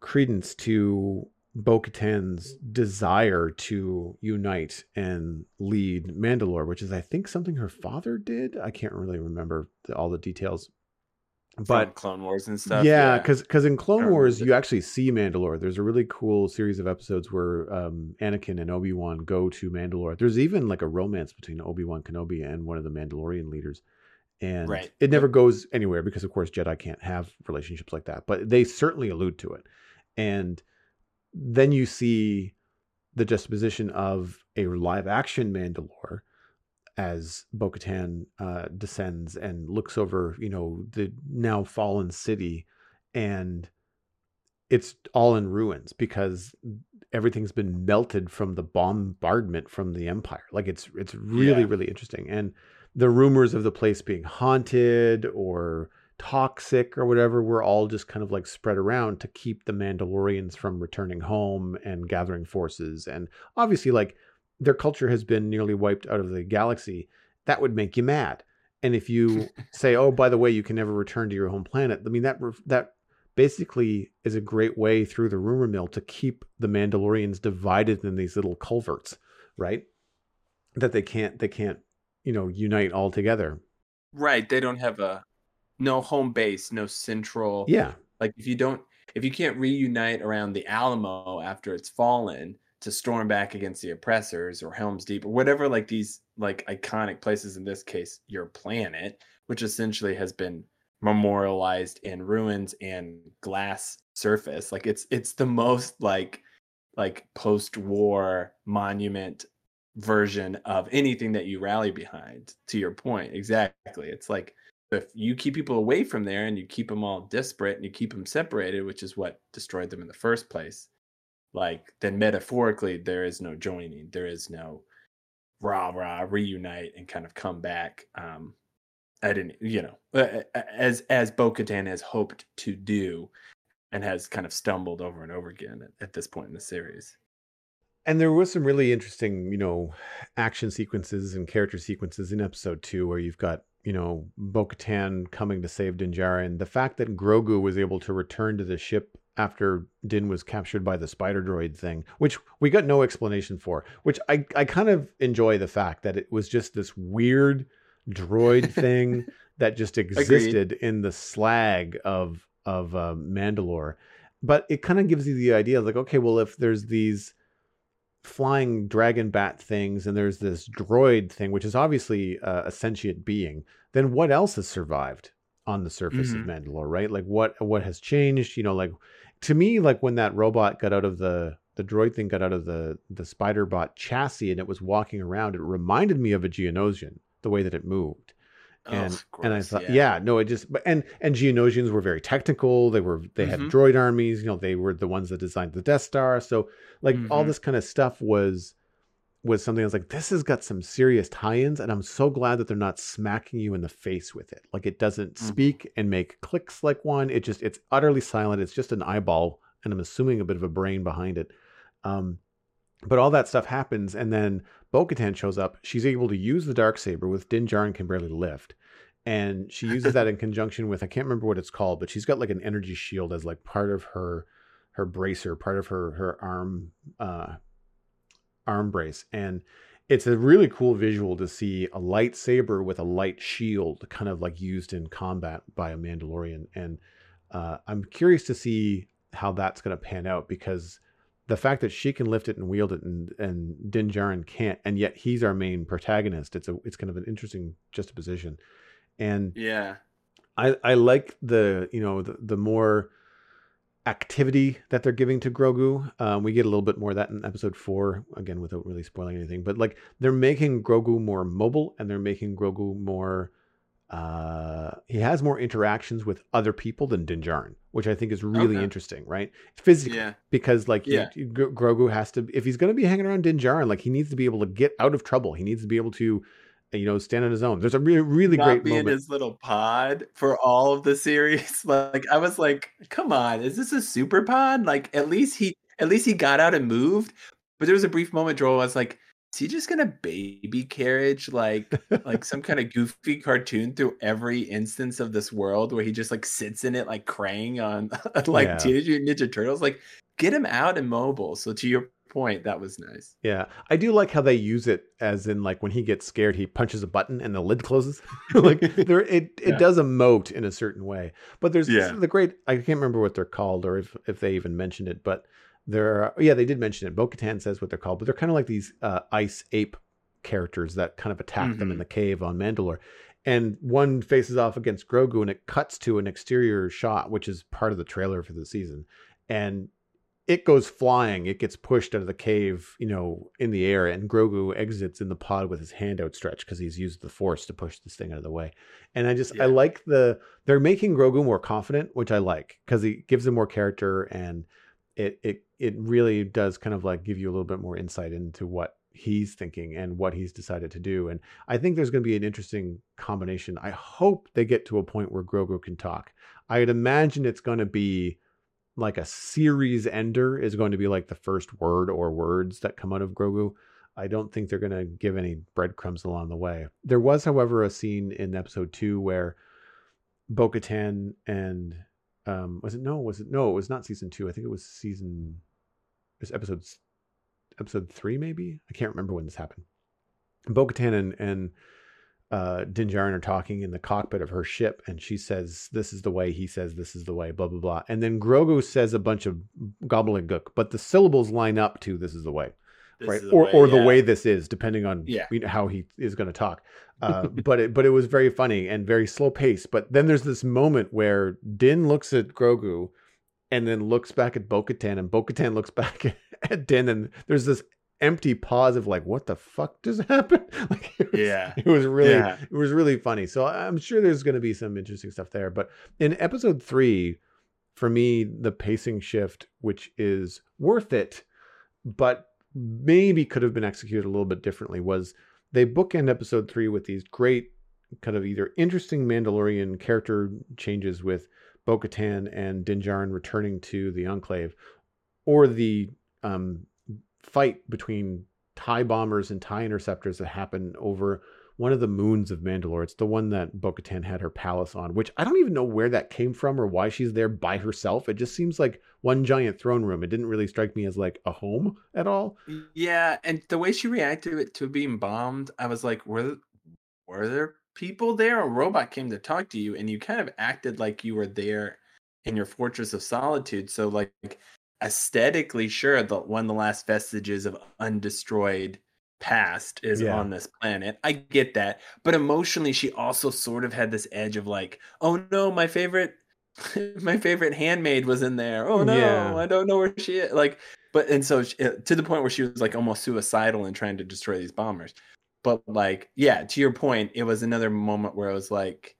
credence to Bo Katan's desire to unite and lead Mandalore, which is, I think, something her father did. I can't really remember the, all the details. But From Clone Wars and stuff. Yeah, because yeah. because in Clone Wars you actually see Mandalore. There's a really cool series of episodes where um, Anakin and Obi Wan go to Mandalore. There's even like a romance between Obi Wan Kenobi and one of the Mandalorian leaders, and right. it never goes anywhere because of course Jedi can't have relationships like that. But they certainly allude to it, and then you see the juxtaposition of a live action Mandalore as Bo Katan uh, descends and looks over, you know, the now fallen city, and it's all in ruins because everything's been melted from the bombardment from the empire. Like it's it's really Yeah. really interesting. And the rumors of the place being haunted or toxic or whatever were all just kind of like spread around to keep the Mandalorians from returning home and gathering forces. And obviously, like their culture has been nearly wiped out of the galaxy. That would make you mad. And if you [laughs] say, "Oh, by the way, you can never return to your home planet," I mean that that basically is a great way through the rumor mill to keep the Mandalorians divided in these little culverts, right? That they can't they can't you know unite all together. Right. They don't have a no home base, no central. Yeah, Like if you don't, if you can't reunite around the Alamo after it's fallen to storm back against the oppressors or Helm's Deep or whatever, like these like iconic places. In this case, your planet, which essentially has been memorialized in ruins and glass surface. Like it's it's the most like like post-war monument version of anything that you rally behind to your point exactly it's like if you keep people away from there and you keep them all disparate and you keep them separated which is what destroyed them in the first place like then metaphorically there is no joining there is no rah rah reunite and kind of come back um i didn't you know as as bo-katan has hoped to do and has kind of stumbled over and over again at, at this point in the series. And there was some really interesting, you know, action sequences and character sequences in episode two where you've got, you know, Bo-Katan coming to save Din Djarin. The fact that Grogu was able to return to the ship after Din was captured by the spider droid thing, which we got no explanation for, which I, I kind of enjoy the fact that it was just this weird droid [laughs] thing that just existed in the slag of of uh, Mandalore. But it kind of gives you the idea like, okay, well, if there's these flying dragon bat things and there's this droid thing which is obviously uh, a sentient being then what else has survived on the surface Mhm. of mandalore right? Like what what has changed? You know like to me like when that robot got out of the the droid thing got out of the the spider bot chassis and it was walking around it reminded me of a geonosian the way that it moved and Ugh, and I thought, yeah. no, it just but and and Geonosians were very technical. They were they had Mhm. droid armies. You know, they were the ones that designed the Death Star. So like all Mhm. this kind of stuff was was something I was like, this has got some serious tie-ins, and I'm so glad that they're not smacking you in the face with it. Like it doesn't Mhm. speak and make clicks like one. It just it's utterly silent. It's just an eyeball, and I'm assuming a bit of a brain behind it. Um, but all that stuff happens, and then Bo-Katan shows up. She's able to use the dark saber, with Din Djarin can barely lift, and she [laughs] uses that in conjunction with I can't remember what it's called, but she's got like an energy shield as like part of her her bracer, part of her her arm uh, arm brace, and it's a really cool visual to see a lightsaber with a light shield, kind of like used in combat by a Mandalorian, and uh, I'm curious to see how that's going to pan out because the fact that she can lift it and wield it and and Din Djarin can't, and yet he's our main protagonist. It's a it's kind of an interesting juxtaposition, and yeah I I like the you know the, the more activity that they're giving to Grogu. Um, we get a little bit more of that in episode four, again without really spoiling anything. But like they're making Grogu more mobile and they're making Grogu more. Uh, he has more interactions with other people than Din Djarin, which I think is really Okay. interesting, right? Physically, yeah because like Yeah. Grogu has to if he's going to be hanging around Din Djarin, like he needs to be able to get out of trouble. He needs to be able to, you know, stand on his own. There's a really really not great be in his little pod for all of the series. [laughs] Like I was like, come on, is this a super pod? Like at least he at least he got out and moved. But there was a brief moment, Joel, I was like, is he just gonna baby carriage like like some kind of goofy cartoon through every instance of this world where he just like sits in it like crying on [laughs] like Yeah. Teenage Mutant Ninja Turtles? Like get him out and mobile. So to your point, that was nice. Yeah, I do like how they use it as in like when he gets scared, he punches a button and the lid closes. [laughs] like there, it it Yeah. does emote in a certain way. But there's Yeah. the great. I can't remember what they're called or if if they even mentioned it, but there. Are, yeah, they did mention it. Bo-Katan says what they're called, but they're kind of like these uh, ice ape characters that kind of attack them in Mhm. the cave on Mandalore. And one faces off against Grogu, and it cuts to an exterior shot, which is part of the trailer for the season. And it goes flying. It gets pushed out of the cave, you know, in the air, and Grogu exits in the pod with his hand outstretched because he's used the Force to push this thing out of the way. And I just, Yeah. I like the they're making Grogu more confident, which I like because he gives him more character, and it it it really does kind of like give you a little bit more insight into what he's thinking and what he's decided to do. And I think there's going to be an interesting combination. I hope they get to a point where Grogu can talk. I'd imagine it's going to be like a series ender is going to be like the first word or words that come out of Grogu. I don't think they're going to give any breadcrumbs along the way. There was, however, a scene in episode two where Bo Katan and um, was it no? Was it no? It was not season two. I think it was season. It was episode episode three, maybe. I can't remember when this happened. Bo Katan and and uh, Din Djarin are talking in the cockpit of her ship, and she says, "This is the way." He says, "This is the way." Blah blah blah. And then Grogu says a bunch of gobbledygook, but the syllables line up to "This is the way." This right or way- or the way this is depending on Yeah. you know, how he is going to talk [laughs] uh, but it but it was very funny and very slow paced but then there's this moment where din looks at grogu and then looks back at bo-katan and bo-katan looks [laughs] back at din and there's this empty pause of like what the fuck just [laughs] happened [laughs] like it was, Yeah. it was really Yeah. it was really funny so i'm sure there's going to be some interesting stuff there but in episode three for me the pacing shift which is worth it but maybe could have been executed a little bit differently was they bookend episode three with these great kind of either interesting Mandalorian character changes with Bo Katan and Din Djarin returning to the Enclave, or the um, fight between TIE bombers and TIE interceptors that happen over one of the moons of Mandalore. It's the one that Bo Katan had her palace on, which I don't even know where that came from or why she's there by herself. It just seems like one giant throne room. It didn't really strike me as like a home at all. Yeah, and the way she reacted to it to being bombed, I was like, were were there people there? A robot came to talk to you, and you kind of acted like you were there in your fortress of solitude. So, like aesthetically, sure, the one of the last vestiges of undestroyed past is Yeah. on this planet. I get that, but emotionally, she also sort of had this edge of like, oh no, my favorite. [laughs] My favorite handmaid was in there. Oh no, Yeah. I don't know where she is. Like, but and so she, uh, to the point where she was like almost suicidal and trying to destroy these bombers but like yeah to your point it was another moment where i was like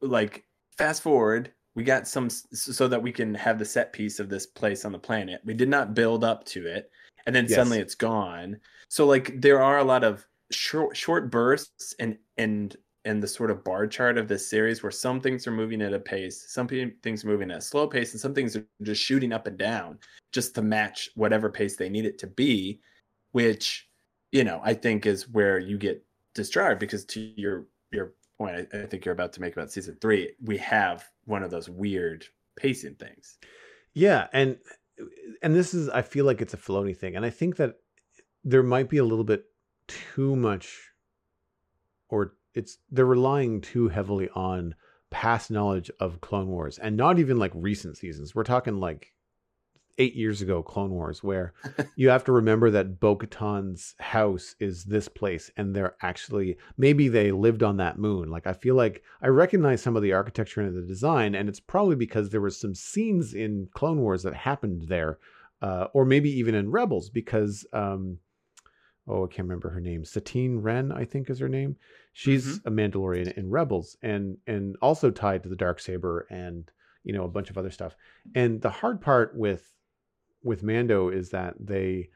like fast forward we got some so that we can have the set piece of this place on the planet we did not build up to it and then Yes. suddenly it's gone so like there are a lot of short short bursts and and and the sort of bar chart of this series where some things are moving at a pace some things are moving at a slow pace and some things are just shooting up and down just to match whatever pace they need it to be which you know i think is where you get distracted because to your your point I, I think you're about to make about season three we have one of those weird pacing things Yeah, and and this is I feel like it's a Filoni thing, and I think that there might be a little bit too much, or it's they're relying too heavily on past knowledge of Clone Wars, and not even like recent seasons. We're talking like eight years ago Clone Wars, where [laughs] you have to remember that Bo Katan's house is this place, and they're actually maybe they lived on that moon. Like I feel like I recognize some of the architecture and the design, and it's probably because there was some scenes in Clone Wars that happened there, uh, or maybe even in Rebels, because um, oh I can't remember her name, Satine Wren I think is her name. She's a Mandalorian in Rebels, and and also tied to the dark saber and you know a bunch of other stuff. And the hard part with with Mando is that they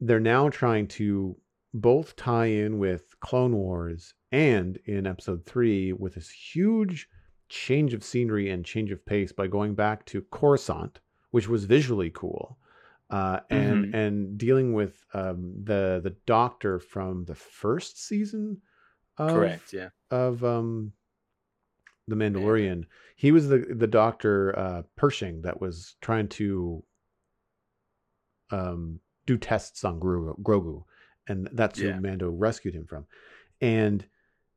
they're now trying to both tie in with Clone Wars and in episode 3 with this huge change of scenery and change of pace by going back to Coruscant, which was visually cool. Uh, and and dealing with um, the the doctor from the first season of, correct yeah of um the Mandalorian. He was the the doctor uh Pershing that was trying to um do tests on Grogu, Grogu and that's Yeah. who Mando rescued him from. And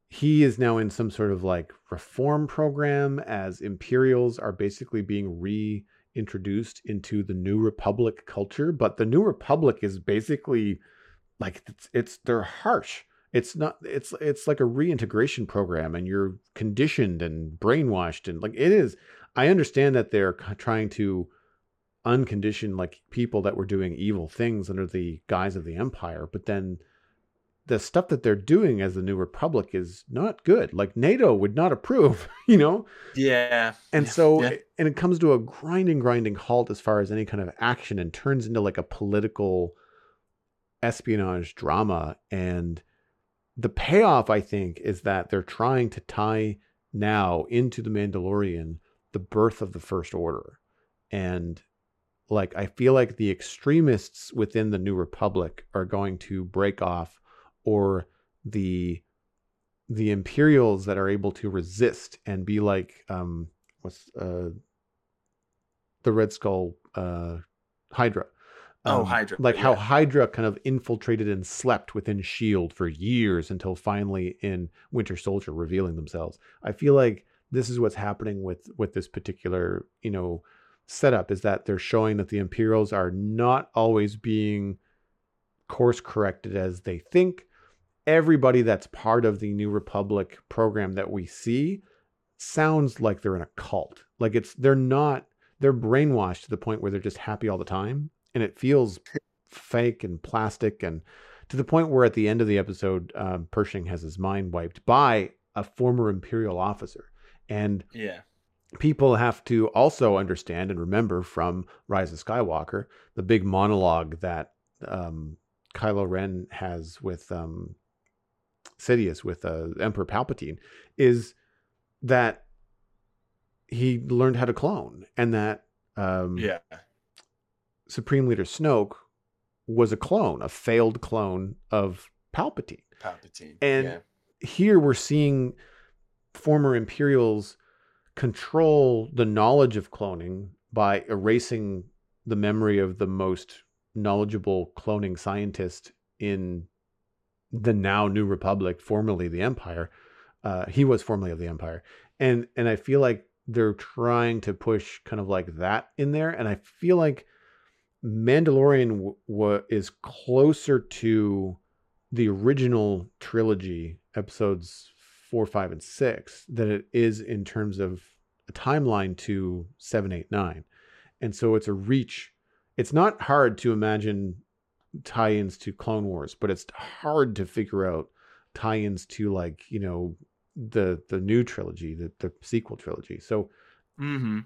he is now in some sort of like reform program as Imperials are basically being reintroduced into the New Republic culture, but the New Republic is basically like it's, it's they're harsh it's not it's it's like a reintegration program and you're conditioned and brainwashed and like it is i understand that they're trying to uncondition like people that were doing evil things under the guise of the empire but then the stuff that they're doing as the New Republic is not good. Like NATO would not approve, [laughs] you know? Yeah. And so, yeah. and it comes to a grinding, grinding halt as far as any kind of action and turns into like a political espionage drama. And the payoff, I think, is that they're trying to tie now into The Mandalorian the birth of the First Order. And like, I feel like the extremists within the New Republic are going to break off or the the imperials that are able to resist and be like um what's uh the red skull uh hydra. Oh, Um, Hydra, like how hydra kind of infiltrated and slept within shield for years until finally in winter soldier revealing themselves. I feel like this is what's happening with with this particular you know setup is that they're showing that the imperials are not always being course corrected as they think. Everybody that's part of the new republic program that we see sounds like they're in a cult. Like it's they're not they're brainwashed to the point where they're just happy all the time and it feels fake and plastic and to the point where at the end of the episode um, pershing has his mind wiped by a former imperial officer. And Yeah. People have to also understand and remember from Rise of Skywalker the big monologue that um, Kylo Ren has with um, Sidious with uh, Emperor Palpatine is that he learned how to clone and that um, Yeah. Supreme Leader Snoke was a clone, a failed clone of Palpatine Palpatine. And- yeah. here we're seeing former Imperials control the knowledge of cloning by erasing the memory of the most knowledgeable cloning scientist in the now New Republic, formerly the Empire. Uh, he was formerly of the Empire, and and I feel like they're trying to push kind of like that in there, and I feel like Mandalorian w- is closer to the original trilogy, episodes four, five, and six, than it is in terms of a timeline to seven, eight, nine. And so it's a reach. It's not hard to imagine tie ins to Clone Wars, but it's hard to figure out tie ins to like, you know, the the new trilogy, the, the sequel trilogy. So Mm-hmm.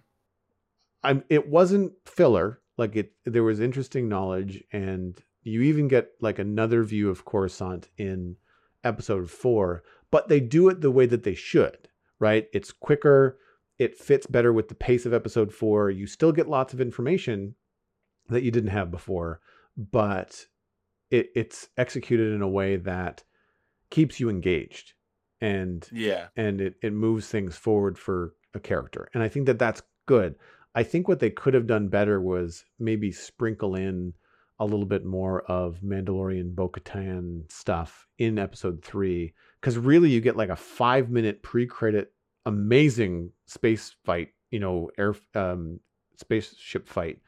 I'm it wasn't filler. Like it there was interesting knowledge and you even get like another view of Coruscant in episode 4, but they do it the way that they should, right? It's quicker, it fits better with the pace of episode 4. You still get lots of information that you didn't have before, but it it's executed in a way that keeps you engaged and Yeah. and it, it moves things forward for a character. And I think that that's good. I think what they could have done better was maybe sprinkle in a little bit more of Mandalorian Bo Katan stuff in episode three. Because really, you get like a five minute pre credit, amazing space fight, you know, air um, spaceship fight.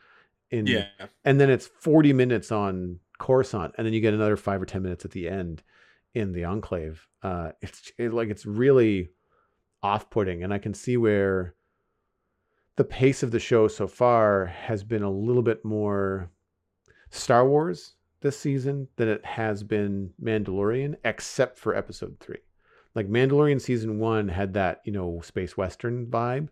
In, Yeah. and then it's 40 minutes on Coruscant, and then you get another five or 10 minutes at the end in the Enclave. Uh, it's it, like it's really off putting, and I can see where the pace of the show so far has been a little bit more Star Wars this season than it has been Mandalorian, except for episode three. Like Mandalorian season one had that, you know, space western vibe.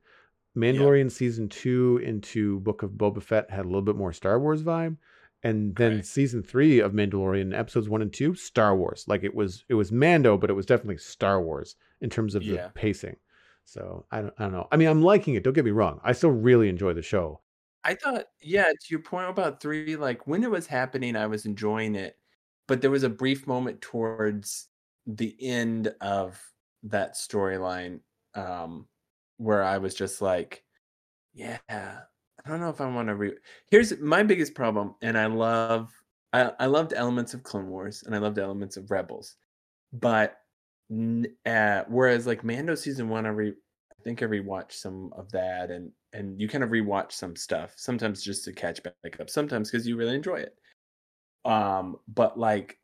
Mandalorian season two into Book of Boba Fett had a little bit more Star Wars vibe. And then season three of Mandalorian, episodes one and two, Star Wars. Like it was it was Mando, but it was definitely Star Wars in terms of Yeah. the pacing. So I don't I don't know. I mean, I'm liking it. Don't get me wrong. I still really enjoy the show. I thought, yeah, to your point about three, like when it was happening, I was enjoying it, but there was a brief moment towards the end of that storyline um, where I was just like, yeah, I don't know if I want to re. Here's my biggest problem, and I love, I, I loved elements of Clone Wars, and I loved elements of Rebels, but uh, whereas like Mando season one, I re, think I rewatched some of that, and and you kind of rewatch some stuff sometimes just to catch back up, sometimes because you really enjoy it. Um, but like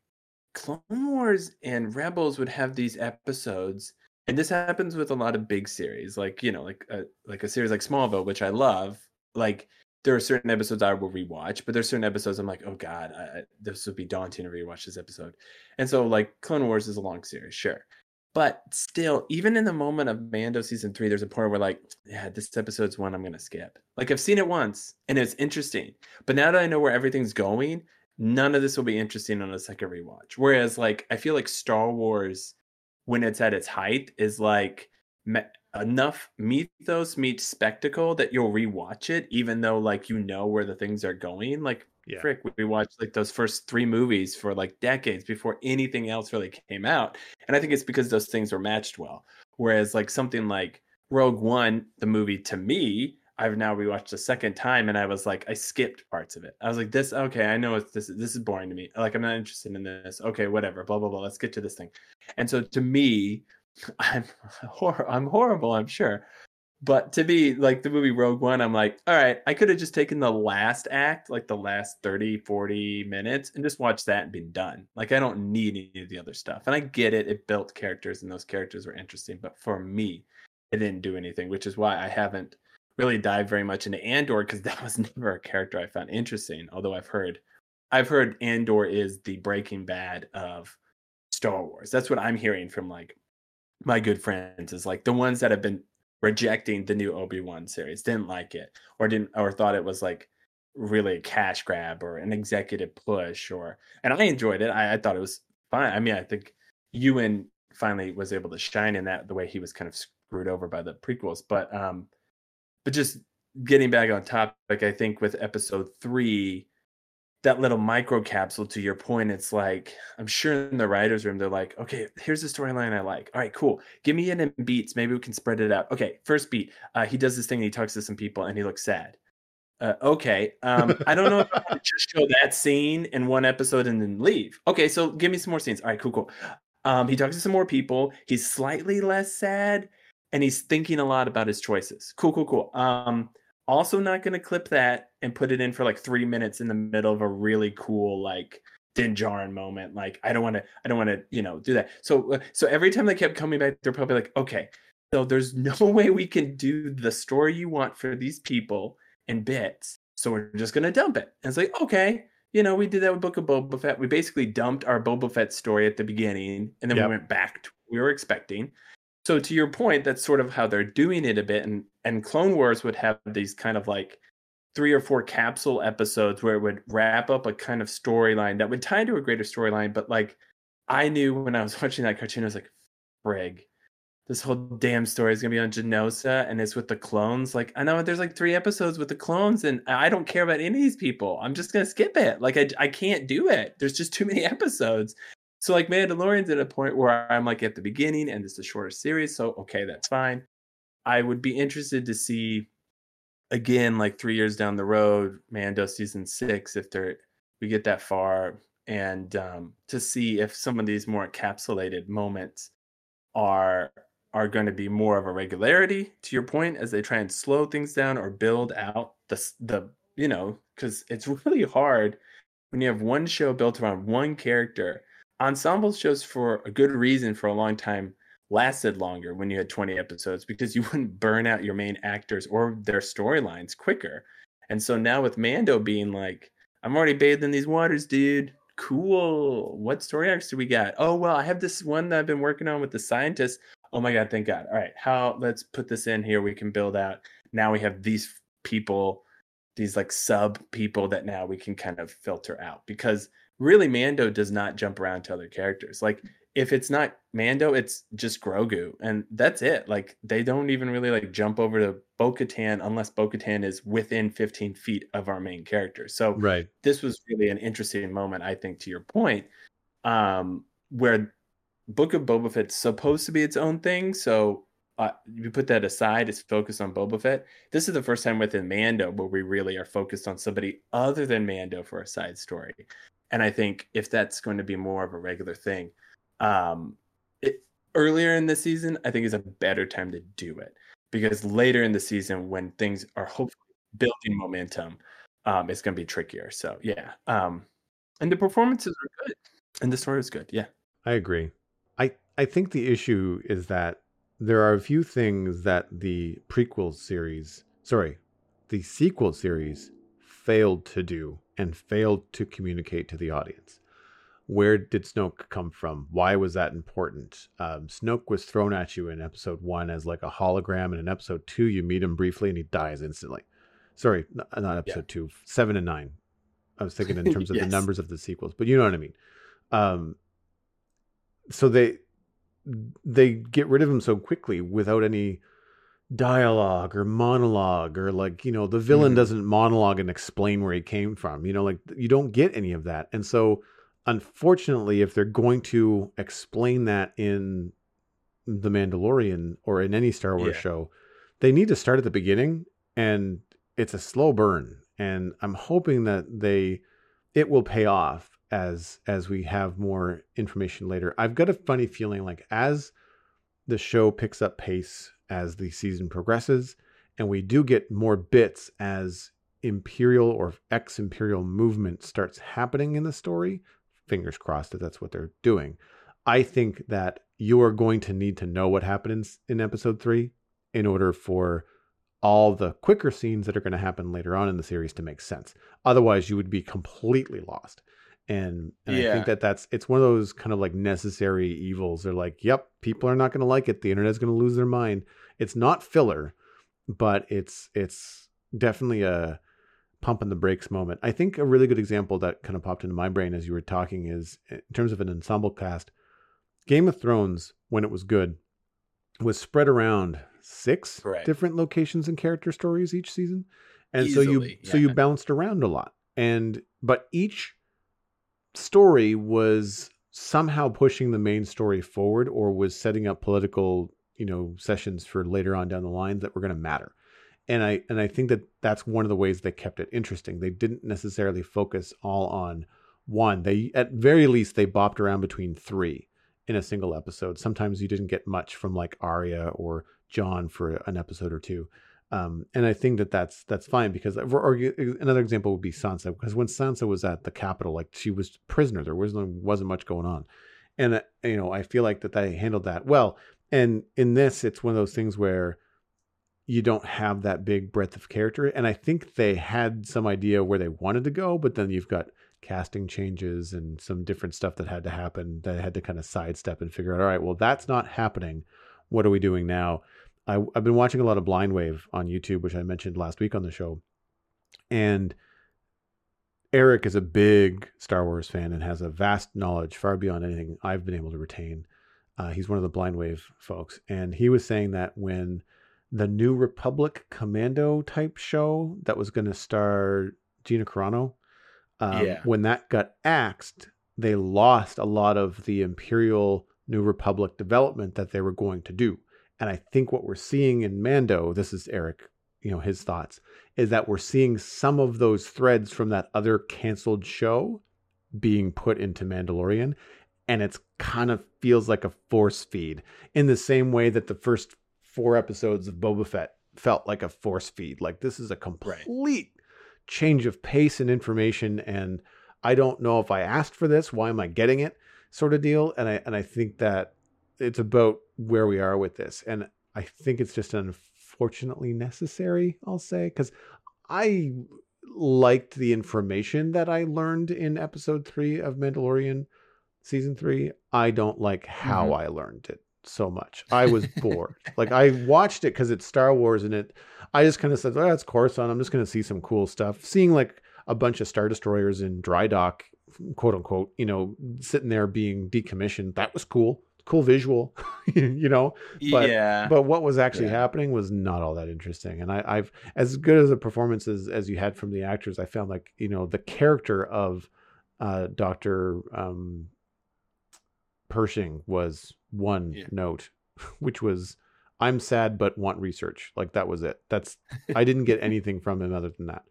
Clone Wars and Rebels would have these episodes, and this happens with a lot of big series, like you know, like a like a series like Smallville, which I love. Like there are certain episodes I will rewatch, but there's certain episodes I'm like, oh god, I, this would be daunting to rewatch this episode. And so like Clone Wars is a long series, sure. But still, even in the moment of Mando season three, there's a point where like, yeah, this episode's one I'm gonna skip. Like I've seen it once and it's interesting, but now that I know where everything's going, none of this will be interesting on a second rewatch. Whereas like I feel like Star Wars, when it's at its height, is like enough mythos meets spectacle that you'll rewatch it, even though like you know where the things are going. Like yeah. frick, we watched like those first three movies for like decades before anything else really came out. And I think it's because those things were matched well. Whereas like something like Rogue One, the movie to me, I've now rewatched a second time and I was like, I skipped parts of it. I was like, this okay, I know it's this this is boring to me. Like I'm not interested in this. Okay, whatever, blah blah blah. Let's get to this thing. And so to me, [laughs] I'm hor- I'm horrible, I'm sure. But to be like the movie Rogue One, I'm like, all right, I could have just taken the last act, like the last 30, 40 minutes, and just watched that and been done. Like, I don't need any of the other stuff. And I get it, it built characters and those characters were interesting. But for me, it didn't do anything, which is why I haven't really dived very much into Andor because [laughs] that was never a character I found interesting. Although I've heard, I've heard Andor is the Breaking Bad of Star Wars. That's what I'm hearing from like my good friends is like the ones that have been rejecting the new Obi-Wan series, didn't like it or didn't or thought it was like really a cash grab or an executive push or and I enjoyed it. I, I thought it was fine. I mean, I think Ewan finally was able to shine in that the way he was kind of screwed over by the prequels. But um but just getting back on topic, I think with episode three, that little micro capsule to your point it's like i'm sure in the writers room they're like okay here's the storyline i like. All right cool. Give me it in beats. Maybe we can spread it out. Okay first beat uh, he does this thing and he talks to some people and he looks sad. Uh, okay um, i don't know if i want to just show that scene in one episode and then leave. Okay so give me some more scenes. All right cool cool. Um, he talks to some more people. He's slightly less sad and he's thinking a lot about his choices. Cool cool cool. Um, also not going to clip that and put it in for like three minutes in the middle of a really cool like Din Djarin moment. Like I don't want to, I don't want to, you know, do that. So, uh, so every time they kept coming back, they're probably like, okay, so there's [laughs] no way we can do the story you want for these people in bits. So we're just gonna dump it. And it's like, okay, you know, we did that with Book of Boba Fett. We basically dumped our Boba Fett story at the beginning, and then yep. we went back to what we were expecting. So to your point, that's sort of how they're doing it a bit. And and Clone Wars would have these kind of like three or four capsule episodes where it would wrap up a kind of storyline that would tie into a greater storyline. But like I knew when I was [laughs] watching that cartoon, I was like, frig, this whole damn story is gonna be on Geonosis and it's with the clones. Like I know there's like three episodes with the clones, and I don't care about any of these people. I'm just gonna skip it. Like I I can't do it. There's just too many [laughs] episodes. So like Mandalorian's at a point where I'm like at the beginning and it's a shorter series, so okay, that's fine. I would be interested to see again, like three years down the road, Mando season six, if they're we get that far, and um, to see if some of these more encapsulated moments are are going to be more of a regularity to your point as they try and slow things down or build out the the you know because it's [laughs] really hard when you have one show built around one character. Ensemble shows for a good reason for a long time lasted longer when you had 20 episodes because you [laughs] wouldn't burn out your main actors or their storylines quicker. And so now with Mando being like, I'm already bathed in these waters, dude. Cool. What story arcs do we got? Oh well, I have this one that I've been working on with the scientists. Oh my god, thank God. All right, how let's put this in here. We can build out. Now we have these people, these like sub people that now we can kind of filter out because really Mando does not jump around to other characters. Like if it's not Mando, it's just Grogu, and that's it. Like they don't even really like jump over to Bo-Katan unless Bo-Katan is within 15 feet of our main character. So right, this was really an interesting moment, I think, to your point, um, where Book of Boba Fett's supposed to be its own thing. So uh, you put that aside, it's focused on Boba Fett. This is the first time within Mando where we really are focused on somebody other than Mando for a side story. And I think if that's going to be more of a regular thing, um, it, earlier in the season, I think is a better time to do it because later in the season, when things are hopefully building momentum, um, it's going to be trickier. So yeah, um, and the performances are good, and the story is good. Yeah, I agree. I I think the issue is that there are a few things that the prequel series, sorry, the sequel series failed to do and failed to communicate to the audience. Where did Snoke come from? Why was that important? Um, Snoke was thrown at you in episode one as like a hologram, and in episode two, you meet him briefly and he dies instantly. Sorry, not, not episode yeah. two, seven and nine. I was thinking in [laughs] terms of yes. the numbers of the sequels, but you know what I mean. Um, so they they get rid of him so quickly without any dialogue or monologue or like you know the villain mm-hmm. doesn't monologue and explain where he came from you know like you don't get any of that and so unfortunately if they're going to explain that in the mandalorian or in any star wars yeah. show they need to start at the beginning and it's a slow burn and i'm hoping that they it will pay off as as we have more information later i've got a funny feeling like as the show picks up pace as the season progresses, and we do get more bits as imperial or ex imperial movement starts happening in the story. Fingers crossed that that's what they're doing. I think that you are going to need to know what happens in episode three in order for all the quicker scenes that are going to happen later on in the series to make sense. Otherwise, you would be completely lost. And, and yeah. I think that that's it's one of those kind of like necessary evils. They're like, yep, people are not going to like it. The internet's going to lose their mind. It's not filler, but it's it's definitely a pump in the brakes moment. I think a really good example that kind of popped into my brain as you were talking is in terms of an ensemble cast. Game of Thrones, when it was good, was spread around six Correct. different locations and character stories each season, and Easily, so you yeah. so you bounced around a lot. And but each story was somehow pushing the main story forward or was setting up political you know sessions for later on down the line that were going to matter and i and i think that that's one of the ways they kept it interesting. They didn't necessarily focus all on one. They at very least they bopped around between three in a single episode. Sometimes you didn't get much from like Arya or Jon for an episode or two. Um, and I think that that's that's fine because or, or another example would be Sansa because when Sansa was at the capital, like she was prisoner, there wasn't wasn't much going on, and uh, you know I feel like that they handled that well. And in this, it's one of those things where you don't have that big breadth of character. And I think they had some idea where they wanted to go, but then you've got casting changes and some different stuff that had to happen that had to kind of sidestep and figure out, all right, well, that's not happening. What are we doing now? I, have been watching a lot of Blind Wave on YouTube, which I mentioned last week on the show. And Eric is a big Star Wars fan and has a vast knowledge far beyond anything I've been able to retain. Uh, he's one of the Blind Wave folks, and he was saying that when the New Republic Commando type show that was going to star Gina Carano, um, yeah. when that got axed, they lost a lot of the Imperial New Republic development that they were going to do. And I think what we're seeing in Mando, this is Eric, you know, his thoughts, is that we're seeing some of those threads from that other canceled show being put into Mandalorian and it's kind of feels like a force feed in the same way that the first four episodes of Boba Fett felt like a force feed. Like this is a complete right. change of pace and information, and I don't know if I asked for this. Why am I getting it? Sort of deal. And I and I think that it's about where we are with this, and I think it's just unfortunately necessary. I'll say because I liked the information that I learned in episode three of Mandalorian season three, I don't like how mm-hmm. I learned it so much. I was bored. like I watched it because it's Star Wars and it. I just kind of said, "Oh, it's Coruscant. I'm just going to see some cool stuff." Seeing like a bunch of star destroyers in dry dock, quote unquote, you know, sitting there being decommissioned. That was cool. Cool visual, [laughs] you know. But, yeah. But what was actually yeah. happening was not all that interesting. And I, I've as good as the performances as you had from the actors, I found like you know the character of uh, Doctor um, Pershing was one yeah. note, [laughs] which was I'm sad but want research. Like that was it. That's I [laughs] didn't get anything from him other than that.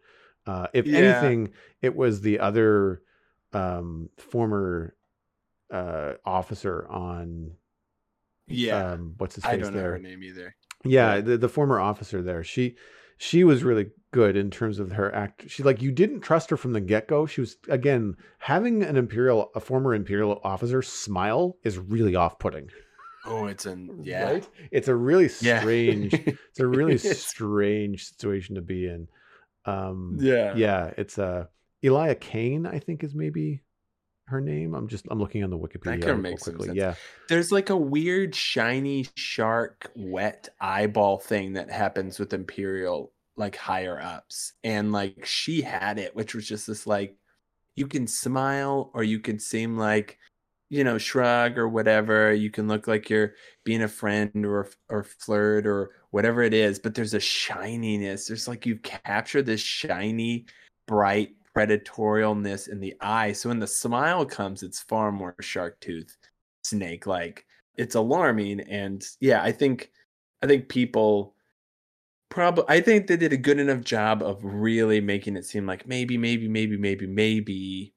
Uh, if yeah. anything, it was the other um, former uh, officer on. Yeah. Um, what's his face I don't there? know her name either. Yeah, the, the former officer there. She she was really good in terms of her act. She like you didn't trust her from the get go. She was again having an imperial, a former imperial officer smile is really off putting. Oh, it's an yeah. Right? It's a really strange. Yeah. it's a really [laughs] strange situation to be in. Um, Yeah. yeah, it's uh, Elia Kane, I think is maybe her name. I'm just I'm looking on the Wikipedia could article make some quickly. sense. Yeah, There's like a weird shiny shark wet eyeball thing that happens with Imperial like higher ups. And like she had it, which was just this like you can smile or you can seem like you know shrug or whatever you can look like you're being a friend or or flirt or whatever it is but there's a shininess there's like you've captured this shiny bright predatorialness in the eye. So when the smile comes it's far more shark tooth snake like it's alarming and yeah i think i think people probably i think they did a good enough job of really making it seem like maybe maybe maybe maybe maybe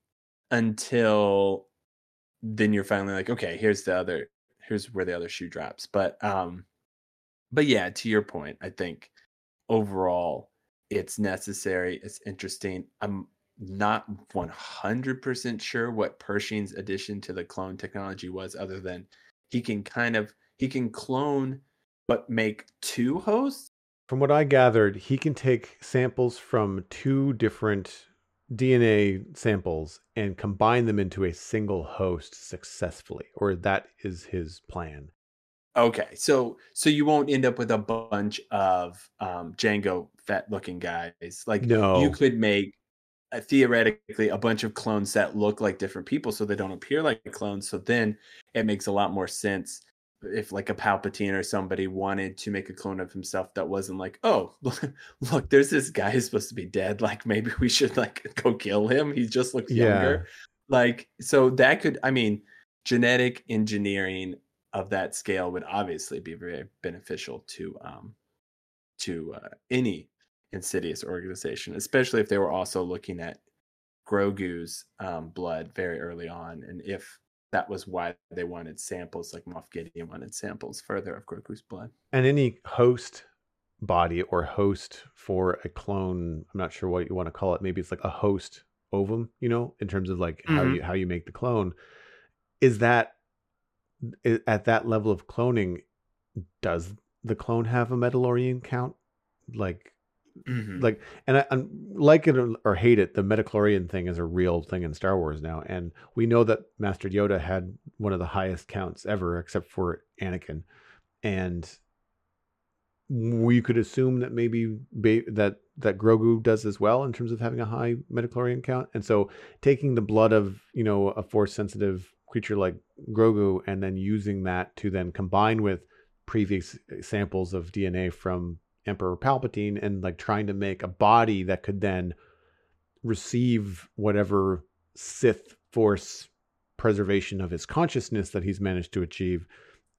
until then you're finally like okay here's the other here's where the other shoe drops. But um but yeah to your point i think overall it's necessary it's interesting. I'm not 100% sure what pershing's addition to the clone technology was other than he can kind of he can clone but make two hosts from what I gathered, he can take samples from two different DNA samples and combine them into a single host successfully, or that is his plan. Okay, so so you won't end up with a bunch of um, Jango Fett looking guys. Like No. you could make uh, theoretically a bunch of clones that look like different people, so they don't appear like clones. So then it makes a lot more sense if like a Palpatine or somebody wanted to make a clone of himself that wasn't like, oh, [laughs] look, there's this guy who's supposed to be dead. Like maybe we should like [laughs] go kill him. He just looks Yeah. younger. Like so that could, I mean, genetic engineering of that scale would obviously be very beneficial to um to uh, any insidious organization especially if they were also looking at grogu's um, blood very early on and if that was why they wanted samples like moff gideon wanted samples further of grogu's blood And any host body or host for a clone, I'm not sure what you want to call it. Maybe it's like a host ovum, you know, in terms of like how Mhm. you how you make the clone. Is that at that level of cloning? Does the clone have a midi-chlorian count? Like Mm-hmm. like and I, I'm like it or, or hate it the midi-chlorian thing is a real thing in star wars now and we know that master yoda had one of the highest counts ever except for anakin and we could assume that maybe ba- that that grogu does as well in terms of having a high midi-chlorian count and so taking the blood of you know a force sensitive creature like grogu and then using that to then combine with previous samples of dna from Emperor Palpatine and like trying to make a body that could then receive whatever Sith Force preservation of his consciousness that he's managed to achieve.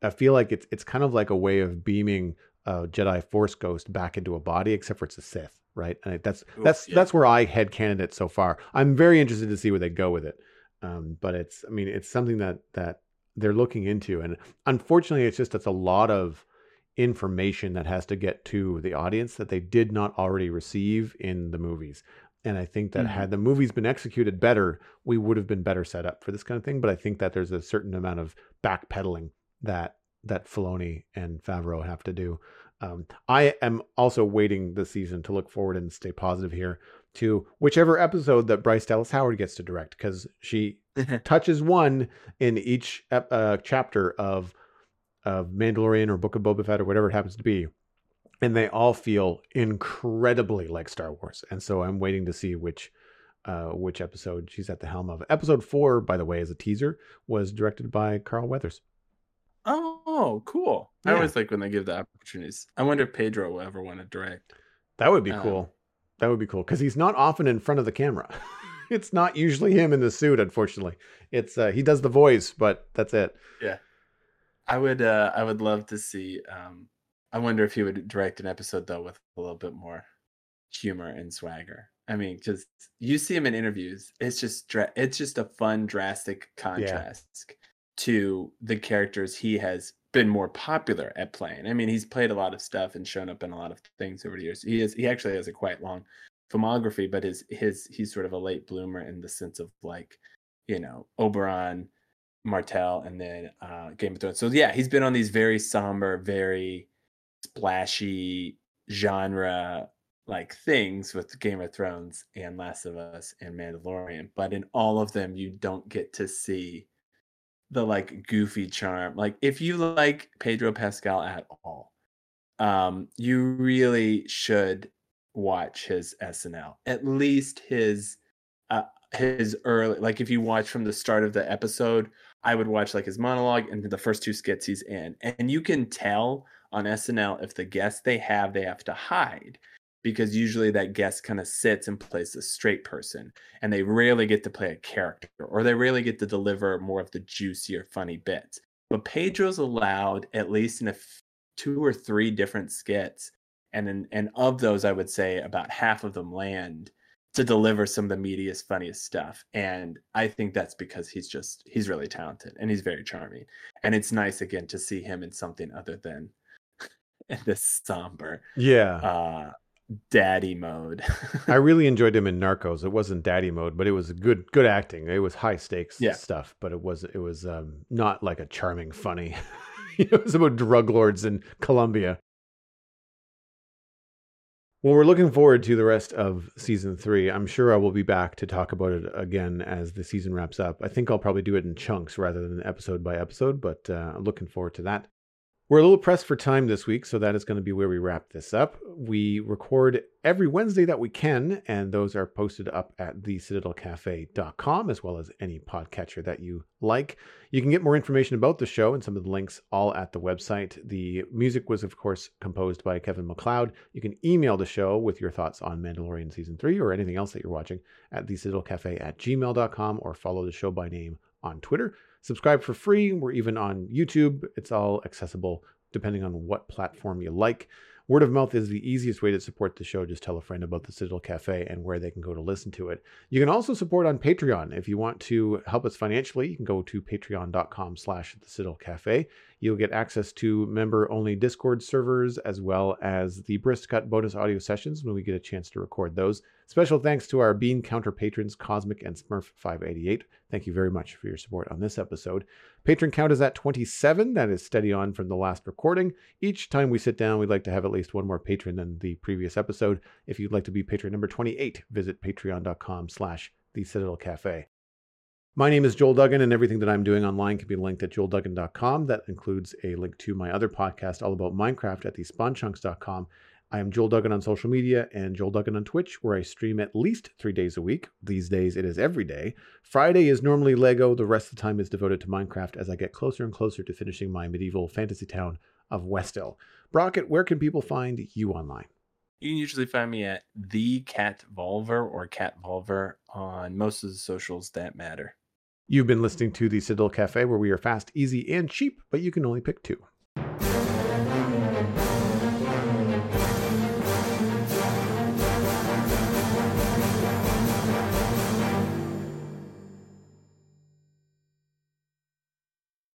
I feel like it's it's kind of like a way of beaming a Jedi Force ghost back into a body, except for it's a Sith, right? And that's Oof, that's yeah. that's where I head candidate so far. I'm very interested to see where they go with it. Um, but it's I mean it's something that that they're looking into, and unfortunately, it's just it's a lot of information that has to get to the audience that they did not already receive in the movies. And I think that Mhm. had the movies been executed better, we would have been better set up for this kind of thing. But I think that there's a certain amount of backpedaling that that Filoni and Favreau have to do. Um, I am also waiting this season to look forward and stay positive here to whichever episode that Bryce Dallas Howard gets to direct because she [laughs] touches one in each ep- uh, chapter of of Mandalorian or Book of Boba Fett or whatever it happens to be, and they all feel incredibly like Star Wars. And so I'm waiting to see which uh, which episode she's at the helm of. Episode four, by the way, as a teaser, was directed by Carl Weathers. oh cool i Yeah. always like when they give the opportunities i wonder if pedro will ever want to direct That would be Um, cool. That would be cool because he's not often in front of the camera. [laughs] it's not usually him in the suit, unfortunately. It's uh, he does the voice, but that's it. I would uh I would love to see um I wonder if he would direct an episode though with a little bit more humor and swagger. I mean, just you see him in interviews. It's just dra- it's just a fun drastic contrast to the characters he has been more popular at playing. I mean, he's played a lot of stuff and shown up in a lot of things over the years. He is he actually has a quite long filmography, but his his he's sort of a late bloomer in the sense of like, you know, Oberyn, Martell, and then uh Game of Thrones. So yeah, he's been on these very somber, very splashy genre like things with Game of Thrones and Last of Us and Mandalorian, but in all of them you don't get to see the like goofy charm. Like if you like Pedro Pascal at all, um, you really should watch his SNL. At least his uh, his early like if you watch from the start of the episode, I would watch like his monologue and the first two skits he's in. And you can tell on SNL if the guest they have they have to hide because usually that guest kind of sits and plays the straight person and they rarely get to play a character or they rarely get to deliver more of the juicier funny bits but pedro's allowed at least in a f- two or three different skits and in, and of those i would say about half of them land to deliver some of the meatiest funniest stuff and i think that's because he's just he's really talented and he's very charming and it's nice again to see him in something other than in [laughs] this somber Yeah. uh daddy mode. I [laughs] really enjoyed him in Narcos. It wasn't daddy mode, but it was good good acting. It was high stakes Yeah. stuff, but it was it was um, not like a charming funny. [laughs] it was about drug lords in Colombia. Well, we're looking forward to the rest of season three. I'm sure I will be back to talk about it again as the season wraps up. I think I'll probably do it in chunks rather than episode by episode, but uh, looking forward to that. We're a little pressed for time this week, so that is going to be where we wrap this up. We record every Wednesday that we can, and those are posted up at thecitadelcafe.com as well as any podcatcher that you like. You can get more information about the show and some of the links all at the website. The music was, of course, composed by Kevin MacLeod. You can email the show with your thoughts on Mandalorian Season 3 or anything else that you're watching at thecitadelcafe at gmail.com or follow the show by name on Twitter. Subscribe for free. We're even on YouTube. It's all accessible depending on what platform you like. Word of mouth is the easiest way to support the show. Just tell a friend about the Citadel Cafe and where they can go to listen to it. You can also support on Patreon. If you want to help us financially, you can go to patreon.com slash the Citadel Cafe. You'll get access to member-only Discord servers as well as the Brist Cut bonus audio sessions when we get a chance to record those. Special thanks to our Bean Counter patrons, Cosmic and Smurf588. Thank you very much for your support on this episode. Patron count is at 27. That is steady on from the last recording. Each time we sit down, we'd like to have at least one more patron than the previous episode. If you'd like to be patron number 28, visit patreon.com slash the Citadel Cafe. My name is Joel Duggan, and everything that I'm doing online can be linked at joelduggan.com. That includes a link to my other podcast all about Minecraft at thespawnchunks.com. I am Joel Duggan on social media and Joel Duggan on Twitch, where I stream at least three days a week. These days it is every day. Friday is normally Lego. The rest of the time is devoted to Minecraft as I get closer and closer to finishing my medieval fantasy town of Westill. Brockett, where can people find you online? You can usually find me at the Cat Volver or Cat Volver on most of the socials that matter. You've been listening to the Citadel Cafe, where we are fast, easy, and cheap, but you can only pick two.